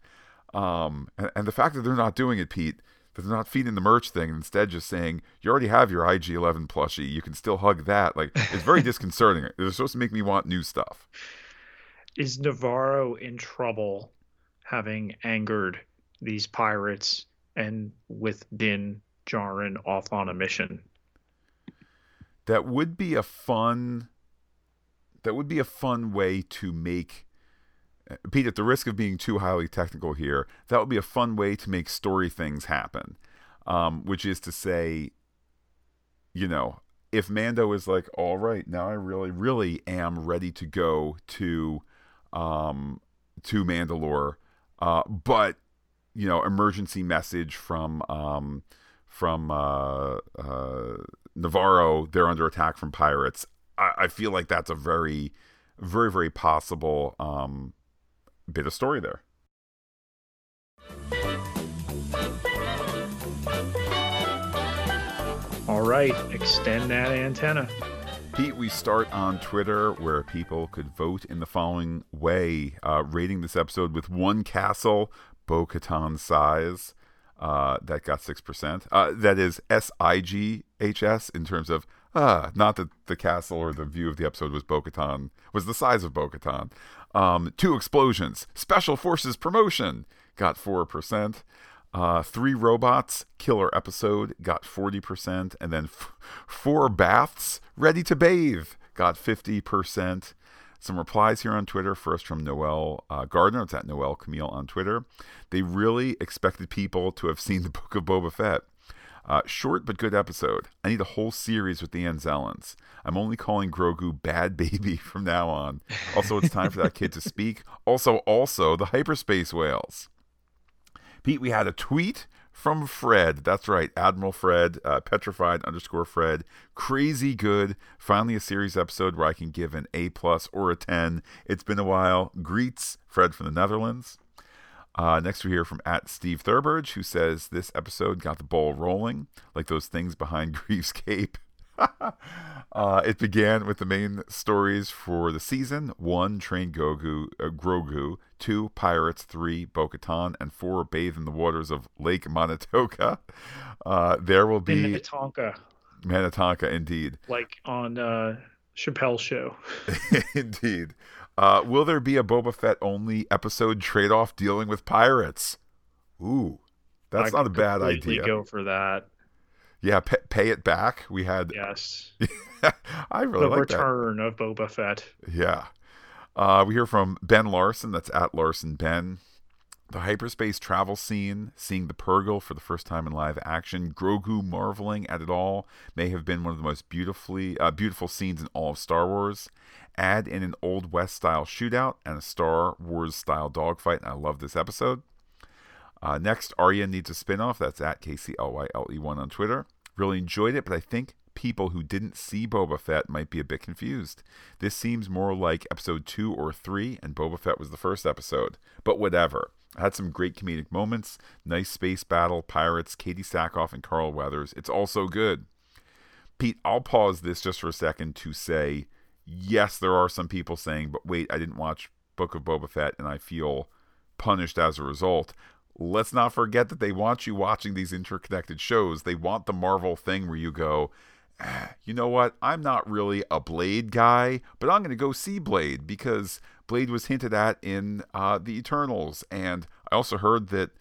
Um, and, and, the fact that they're not doing it, Pete, that they're not feeding the merch thing, instead just saying, you already have your IG-11 plushie, you can still hug that. Like, it's very <laughs> disconcerting. They're supposed to make me want new stuff is Nevarro in trouble having angered these pirates and with Din Djarin off on a mission? That would be a fun that would be a fun way to make Pete, at the risk of being too highly technical here, that would be a fun way to make story things happen. Um, which is to say, you know, if Mando is like, all right, now I really, really am ready to go to um, to Mandalore, uh, but you know, emergency message from um, from uh, uh, Nevarro. They're under attack from pirates. I, I, feel like that's a very, very, very possible um, bit of story there. All right, extend that antenna. Pete, we start on Twitter where people could vote in the following way, uh, rating this episode with one castle, Bo Katan size. Uh, that got 6%. Uh, that is S I G H S in terms of, uh, not that the castle or the view of the episode was Bo Katan, was the size of Bo Katan. Um, two explosions, Special Forces promotion got 4%. Uh, three robots, killer episode, got 40%. And then f- four baths, ready to bathe, got 50%. Some replies here on Twitter. First from Noel uh, Gardner. It's at Noel Camille on Twitter. They really expected people to have seen the <laughs> Book of Boba Fett. Uh, short but good episode. I need a whole series with the Anzellans. I'm only calling Grogu Bad <laughs> Baby from now on. Also, it's time for that kid to <laughs> speak. Also, also the hyperspace whales. Pete, we had a tweet from Fred. That's right, Admiral Fred, uh, petrified underscore Fred. Crazy good. Finally, a series episode where I can give an A plus or a 10. It's been a while. Greets, Fred from the Netherlands. Uh, next, we hear from at Steve Thurberge, who says this episode got the ball rolling, like those things behind <laughs> Greef's cape. <laughs> uh, it began with the main stories for the season: one, train Gogu, uh, Grogu; two, pirates; three, Bo-Katan; and four, bathe in the waters of Lake Manitoka. <laughs> Uh, there will be Minnetonka. Minnetonka, indeed. Like on uh, Chappelle's show. <laughs> indeed. Uh, will there be a Boba Fett only episode trade off dealing with pirates? Ooh, that's I not a bad idea. Go for that. Yeah, pay, pay it back. We had <laughs> yes. I really like the like return that. of Boba Fett. Yeah. Uh, we hear from Ben Larson. That's at Larson Ben. The hyperspace travel scene, seeing the Purrgil for the first time in live action, Grogu marveling at it all, may have been one of the most beautifully uh, beautiful scenes in all of Star Wars. Add in an Old West style shootout and a Star Wars style dogfight, and I love this episode. Uh, next, Arya needs a spinoff. That's at KCLYLE1 on Twitter. Really enjoyed it, but I think people who didn't see Boba Fett might be a bit confused. This seems more like episode two or three, and Boba Fett was the first episode. But whatever. I had some great comedic moments, nice space battle, pirates, Katee Sackhoff, and Carl Weathers. It's all so good. Pete, I'll pause this just for a second to say, yes, there are some people saying, but wait, I didn't watch Book of Boba Fett, and I feel punished as a result let's not forget that they want you watching these interconnected shows. They want the Marvel thing where you go, you know what? I'm not really a Blade guy, but I'm going to go see Blade because Blade was hinted at in uh, the Eternals, and I also heard that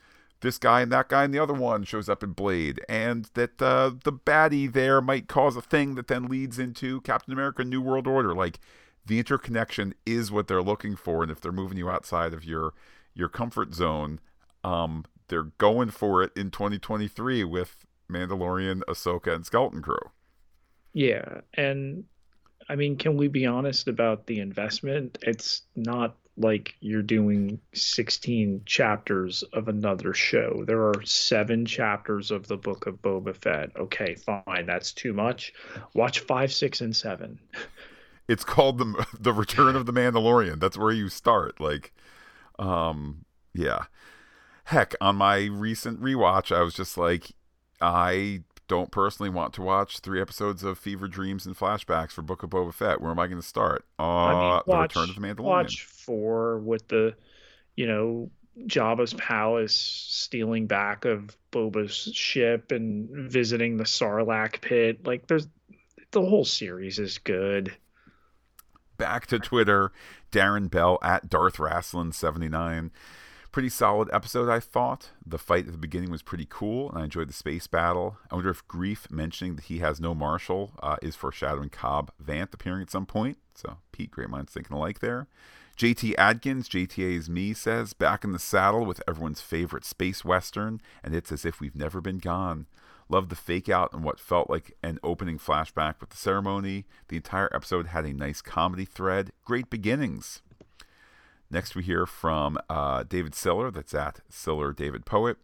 this guy and that guy and the other one shows up in Blade, and that uh, the baddie there might cause a thing that then leads into Captain America: New World Order. Like the interconnection is what they're looking for, and if they're moving you outside of your your comfort zone, um, they're going for it in 2023 with Mandalorian, Ahsoka, and Skeleton Crew. Yeah, and I mean, can we be honest about the investment? It's not like you're doing 16 chapters of another show. There are seven chapters of the book of Boba Fett. Okay, fine, that's too much. Watch five, six, and seven. It's called the <laughs> the Return of the Mandalorian. That's where you start. Like, um, yeah. Heck, on my recent rewatch, I was just like, I don't personally want to watch three episodes of Fever Dreams and flashbacks for Book of Boba Fett. Where am I going to start? Uh, I mean, watch, the Return of the Mandalorian. Watch four with the, you know, Jabba's palace stealing back of Boba's ship and visiting the Sarlacc pit. Like, there's the whole series is good. Back to Twitter, Darren Bell at Darth Rasslin seventy nine pretty solid episode, I thought. The fight at the beginning was pretty cool, and I enjoyed the space battle. I wonder if Greef mentioning that he has no marshal uh, is foreshadowing Cobb Vanth appearing at some point. So, Pete, great minds thinking alike there. JT Adkins, JTA is me, says, back in the saddle with everyone's favorite space western, and it's as if we've never been gone. Loved the fake out and what felt like an opening flashback with the ceremony. The entire episode had a nice comedy thread. Great beginnings. Next, we hear from uh, David Siller, that's at Siller David Poet.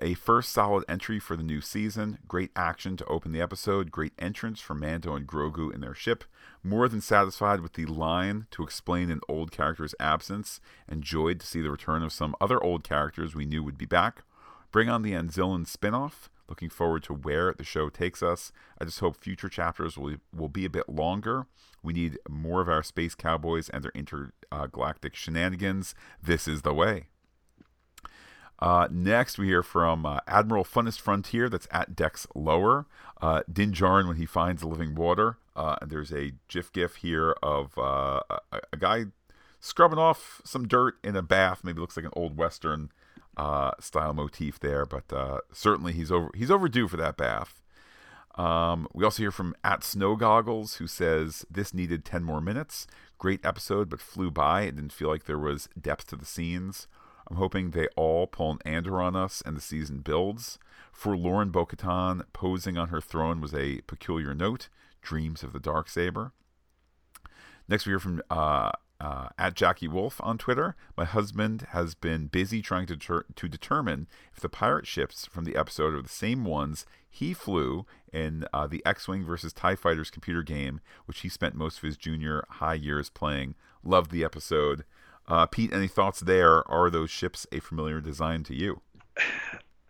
A first solid entry for the new season. Great action to open the episode. Great entrance for Mando and Grogu in their ship. More than satisfied with the line to explain an old character's absence. Enjoyed to see the return of some other old characters we knew would be back. Bring on the Anzellan spinoff. Looking forward to where the show takes us. I just hope future chapters will, will be a bit longer. We need more of our space cowboys and their intergalactic shenanigans. This is the way. Uh, next, we hear from uh, Admiral Funnest Frontier, that's at Dex Lower. Uh, Din Djarin when he finds the living water. Uh, and there's a GIF GIF here of uh, a, a, guy scrubbing off some dirt in a bath. Maybe looks like an old Western uh, style motif there, but uh, certainly he's over he's overdue for that bath. Um, we also hear from at Snow Goggles who says this needed ten more minutes. Great episode, but flew by. It didn't feel like there was depth to the scenes. I'm hoping they all pull an Andor on us and the season builds. For Lauren Bo-Katan, posing on her throne was a peculiar note. Dreams of the dark saber. Next, we hear from uh, uh, at Jackie Wolf on Twitter. My husband has been busy trying to ter- to determine if the pirate ships from the episode are the same ones he flew in uh, the X-wing versus Tie Fighters computer game, which he spent most of his junior high years playing. Loved the episode. Uh, Pete, any thoughts there? Are those ships a familiar design to you?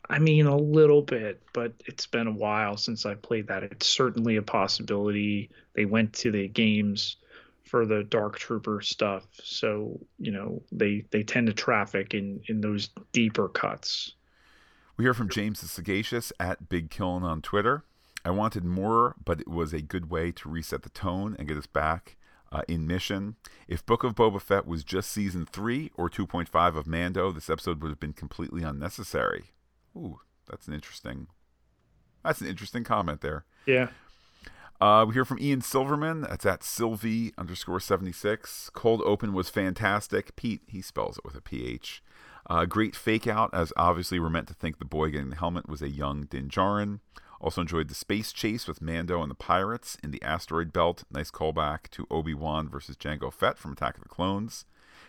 I mean, a little bit, but it's been a while since I played that. It's certainly a possibility. They went to the games for the dark trooper stuff. So you know they they tend to traffic in in those deeper cuts. We hear from james the sagacious at big kiln on twitter. I wanted more but it was a good way to reset the tone and get us back uh, in mission. If book of boba fett was just season 3 or 2.5 of mando this episode would have been completely unnecessary. Ooh that's an interesting that's an interesting comment there. Yeah uh, we hear from Ian Silverman. That's at Sylvie underscore 76. Cold Open was fantastic. Pete, he spells it with a PH. Uh, great fake out, as obviously we're meant to think the boy getting the helmet was a young Din Djarin. Also enjoyed the space chase with Mando and the pirates in the asteroid belt. Nice callback to Obi Wan versus Jango Fett from Attack of the Clones.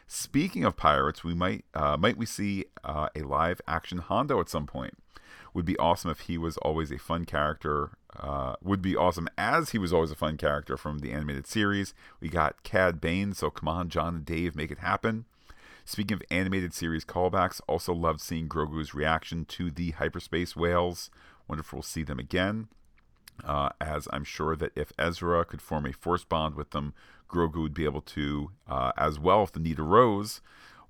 Speaking of pirates, we might uh, might we see uh, a live action Hondo at some point? Would be awesome if he was always a fun character. Uh, would be awesome as he was always a fun character from the animated series. We got Cad Bane, so come on, John and Dave, make it happen. Speaking of animated series callbacks, also loved seeing Grogu's reaction to the hyperspace whales. Wonderful to see them again. Uh, as I'm sure that if Ezra could form a force bond with them, Grogu would be able to uh, as well if the need arose.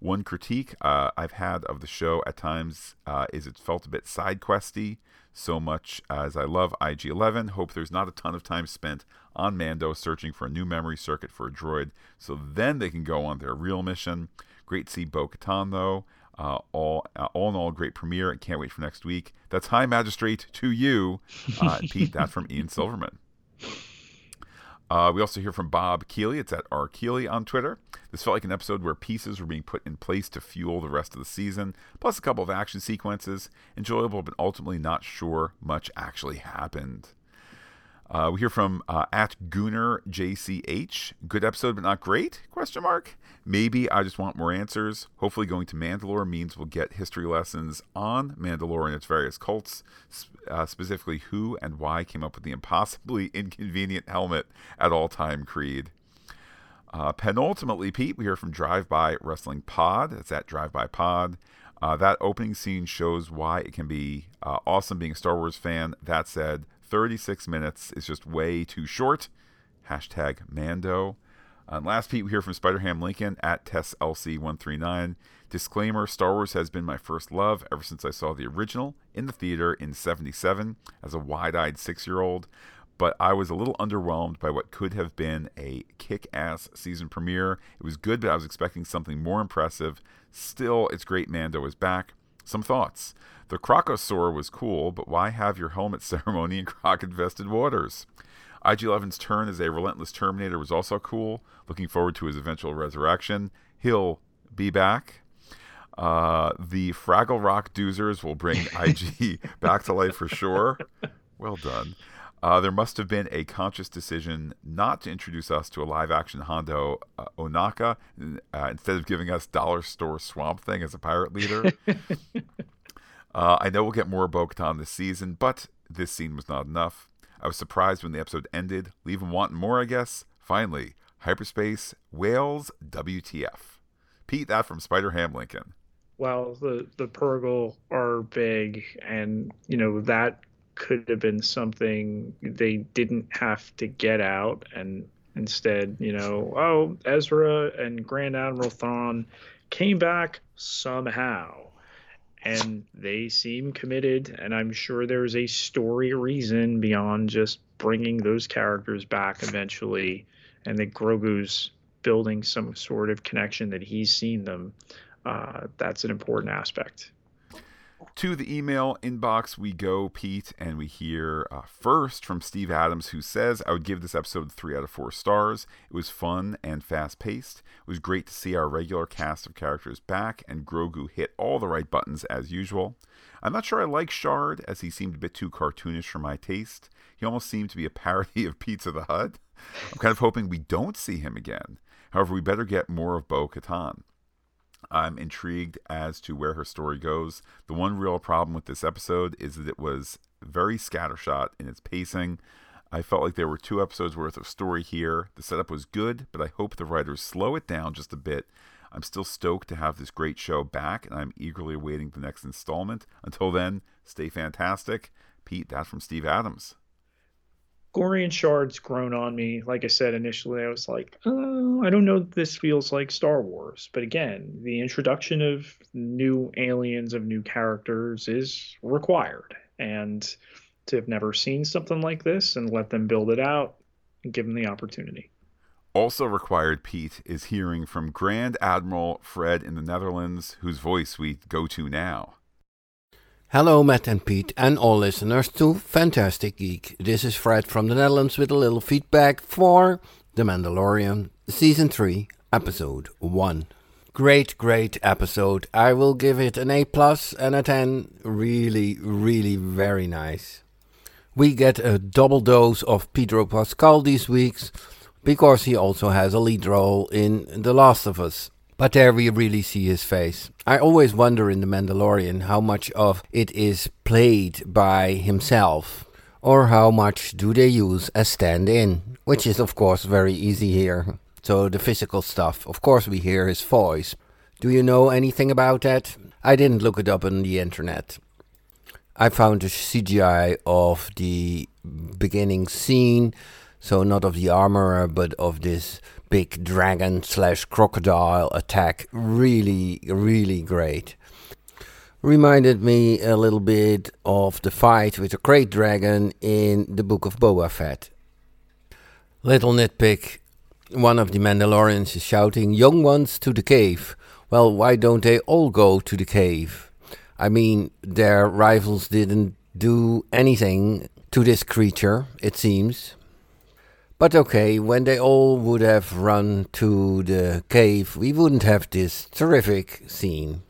One critique uh, I've had of the show at times uh, is it felt a bit side questy. So much as I love IG 11, hope there's not a ton of time spent on Mando searching for a new memory circuit for a droid, so then they can go on their real mission. Great to see Bo Katan, though. Uh, all, uh, all in all, great premiere. I can't wait for next week. That's High Magistrate to you, uh, <laughs> Pete. That's from Ian Silverman. Uh, we also hear from Bob Keeley. It's at R. Keeley on Twitter. This felt like an episode where pieces were being put in place to fuel the rest of the season, plus a couple of action sequences. Enjoyable, but ultimately not sure much actually happened. Uh, we hear from uh, at Gooner JCH. Good episode, but not great? Question mark. Maybe I just want more answers. Hopefully, going to Mandalore means we'll get history lessons on Mandalore and its various cults, uh, specifically who and why came up with the impossibly <laughs> inconvenient helmet at all time creed. Uh, penultimately, Pete, we hear from Drive By Wrestling Pod. It's at Drive By Pod. Uh, that opening scene shows why it can be uh, awesome being a Star Wars fan. That said, 36 minutes is just way too short. Hashtag Mando. Uh, and last Pete, we hear from Spider Ham Lincoln at TessLC139. Disclaimer Star Wars has been my first love ever since I saw the original in the theater in 77 as a wide eyed six year old. But I was a little underwhelmed by what could have been a kick ass season premiere. It was good, but I was expecting something more impressive. Still, it's great Mando is back. Some thoughts. The Crocosaur was cool, but why have your helmet <laughs> ceremony in croc infested waters? IG 11's turn as a relentless Terminator was also cool. Looking forward to his eventual resurrection. He'll be back. Uh, the Fraggle Rock Doozers will bring IG <laughs> back to life for sure. Well done. Uh, there must have been a conscious decision not to introduce us to a live action Hondo uh, Ohnaka uh, instead of giving us Dollar Store Swamp Thing as a pirate leader. <laughs> Uh, I know we'll get more Bo Katan this season, but this scene was not enough. I was surprised when the episode ended, leaving wanting more, I guess. Finally, hyperspace whales WTF. Pete, that from Spider Ham Lincoln. Well, the the Purrgil are big, and you know that could have been something they didn't have to get out, and instead, you know, oh, Ezra and Grand Admiral Thrawn came back somehow. And they seem committed and i'm sure there's a story reason beyond just bringing those characters back eventually and that grogu's building some sort of connection that he's seen them. Uh, that's an important aspect to the email inbox we go, Pete, and we hear uh, first from Steve Adams, who says, I would give this episode three out of four stars. It was fun and fast paced. It was great to see our regular cast of characters back, and Grogu hit all the right buttons as usual. I'm not sure I like Shard, as he seemed a bit too cartoonish for my taste. He almost seemed to be a parody of Pizza the Hut. I'm kind of hoping we don't see him again. However, we better get more of Bo Katan. I'm intrigued as to where her story goes. The one real problem with this episode is that it was very scattershot in its pacing. I felt like there were two episodes worth of story here. The setup was good, but I hope the writers slow it down just a bit. I'm still stoked to have this great show back, and I'm eagerly awaiting the next installment. Until then, stay fantastic. Pete, that's from Steve Adams. Gorian Shard's grown on me. Like I said initially, I was like, oh, I don't know this feels like Star Wars. But again, the introduction of new aliens, of new characters is required. And to have never seen something like this and let them build it out and give them the opportunity. Also required, Pete, is hearing from Grand Admiral Fred in the Netherlands, whose voice we go to now. Hello, Matt and Pete, and all listeners to Phantastic Geek. This is Fred from the Netherlands with a little feedback for The Mandalorian, Season 3, Episode 1. Great, great episode. I will give it an A plus and a 10. Really, really very nice. We get a double dose of Pedro Pascal these weeks because he also has a lead role in The Last of Us. But there we really see his face. I always wonder in The Mandalorian how much of it is played by himself or how much do they use as stand in, which is of course very easy here. So the physical stuff, of course we hear his voice. Do you know anything about that? I didn't look it up on the internet. I found a CGI of the beginning scene, so not of the armorer, but of this big dragon slash crocodile attack. Really, really great. Reminded me a little bit of the fight with the great dragon in the Book of Boba Fett. Little nitpick one of the Mandalorians is shouting, Young ones to the cave. Well, why don't they all go to the cave? I mean, their rivals didn't do anything to this creature, it seems. But okay, when they all would have run to the cave, we wouldn't have this terrific scene.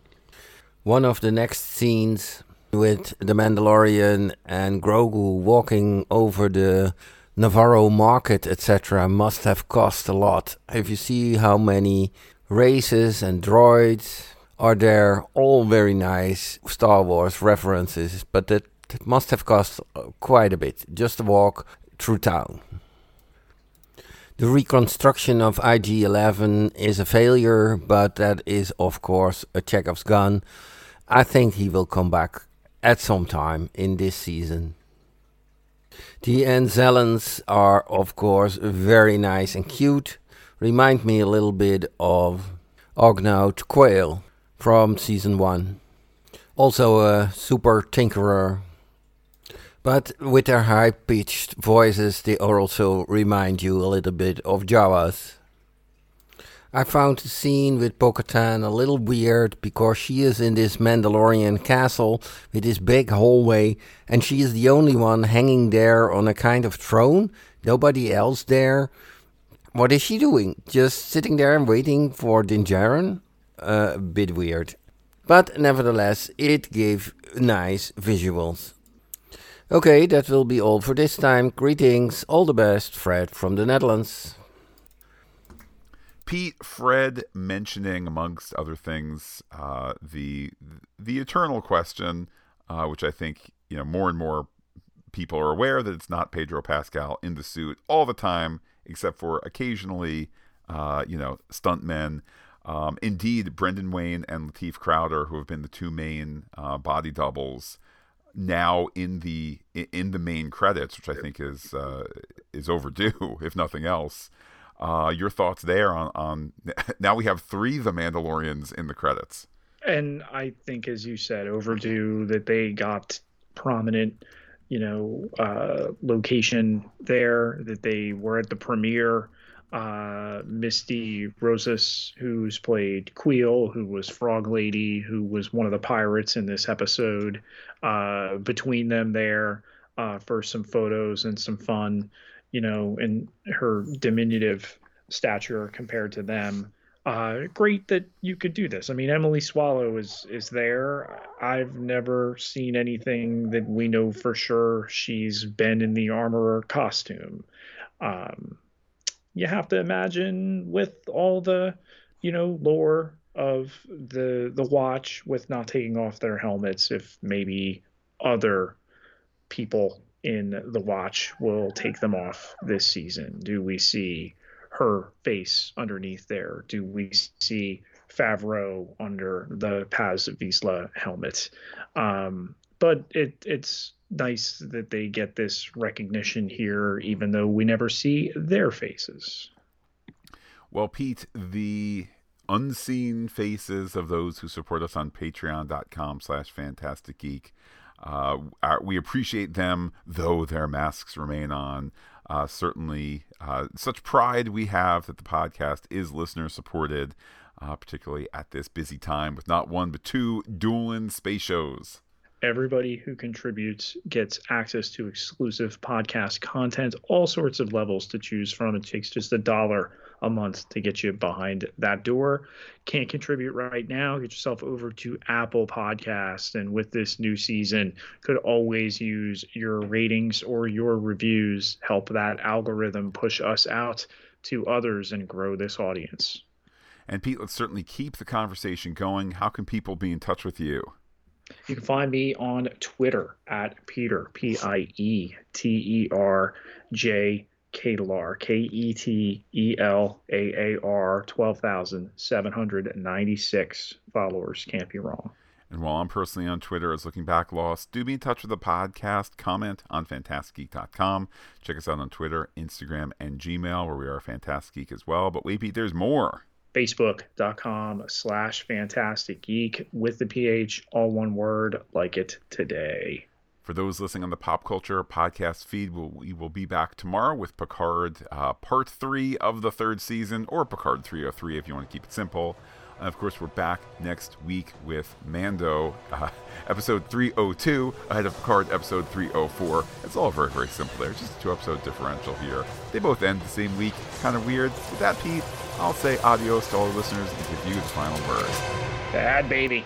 One of the next scenes with the Mandalorian and Grogu walking over the Nevarro market, etc., must have cost a lot. If you see how many races and droids are there, all very nice Star Wars references, but that must have cost uh, quite a bit just to walk through town. The reconstruction of IG 11 is a failure, but that is, of course, a Chekhov's gun. I think he will come back at some time in this season. The Anzellans are, of course, very nice and cute. Remind me a little bit of Ugnaught Kuiil from season 1. Also a super tinkerer. But with their high pitched voices, they also remind you a little bit of Jawas. I found the scene with bo a little weird because she is in this Mandalorian castle with this big hallway and she is the only one hanging there on a kind of throne. Nobody else there. What is she doing? Just sitting there and waiting for Din Djarin? Uh, a bit weird. But nevertheless, it gave nice visuals. Okay, that will be all for this time. Greetings, all the best, Fred from the Netherlands. Pete, Fred mentioning, amongst other things, uh, the the eternal question, uh, which I think you know more and more people are aware that it's not Pedro Pascal in the suit all the time, except for occasionally, uh, you know, stuntmen. Um, indeed, Brendan Wayne and Lateef Crowder, who have been the two main uh, body doubles, now in the in the main credits, which I think is uh, is overdue, <laughs> if nothing else. Uh, your thoughts there on, on <laughs> now we have three The Mandalorians in the credits. And I think, as you said, overdue that they got prominent, you know, uh, location there, that they were at the premiere. Uh, Misty Rosas, who's played Kuiil, who was Frog Lady, who was one of the pirates in this episode, uh, between them there uh, for some photos and some fun you know, and her diminutive stature compared to them. Uh, great that you could do this. I mean, Emily Swallow is is there. I've never seen anything that we know for sure she's been in the armorer costume. Um, you have to imagine with all the, you know, lore of the the watch with not taking off their helmets, if maybe other people in the watch will take them off this season? Do we see her face underneath there? Do we see Favreau under the Paz Vizsla helmet? Um, but it, it's nice that they get this recognition here, even though we never see their faces. Well, Pete, the unseen faces of those who support us on patreon.com slash phantastic geek uh, we appreciate them, though their masks remain on. Uh, certainly, uh, such pride we have that the podcast is listener supported, uh, particularly at this busy time with not one but two dueling space shows. Everybody who contributes gets access to exclusive podcast content, all sorts of levels to choose from. It takes just a dollar a month to get you behind that door. Can't contribute right now. Get yourself over to Apple Podcast, and with this new season, could always use your ratings or your reviews help that algorithm push us out to others and grow this audience. And Pete, let's certainly keep the conversation going. How can people be in touch with you? You can find me on Twitter at Peter, P I E T E R J Ketelaar, K E T E L A A R, 12,796 followers. Can't be wrong. And while I'm personally on Twitter as Looking Back Lost, do be in touch with the podcast. Comment on phantasticgeek.com. Check us out on Twitter, Instagram, and Gmail, where we are Phantastic Geek as well. But wait, Pete, there's more facebook.com slash phantastic geek with the ph all one word like it today. For those listening on the pop culture podcast feed we will be back tomorrow with picard uh, part three of the third season or picard 303 if you want to keep it simple of course, we're back next week with Mando, uh, <laughs> episode 302, ahead of Picard, episode 304. It's all very, very simple there. Just two episode differential here. They both end the same week. Kind of weird. With that, Pete, I'll say adios to all the listeners and give you the final word. Bad baby.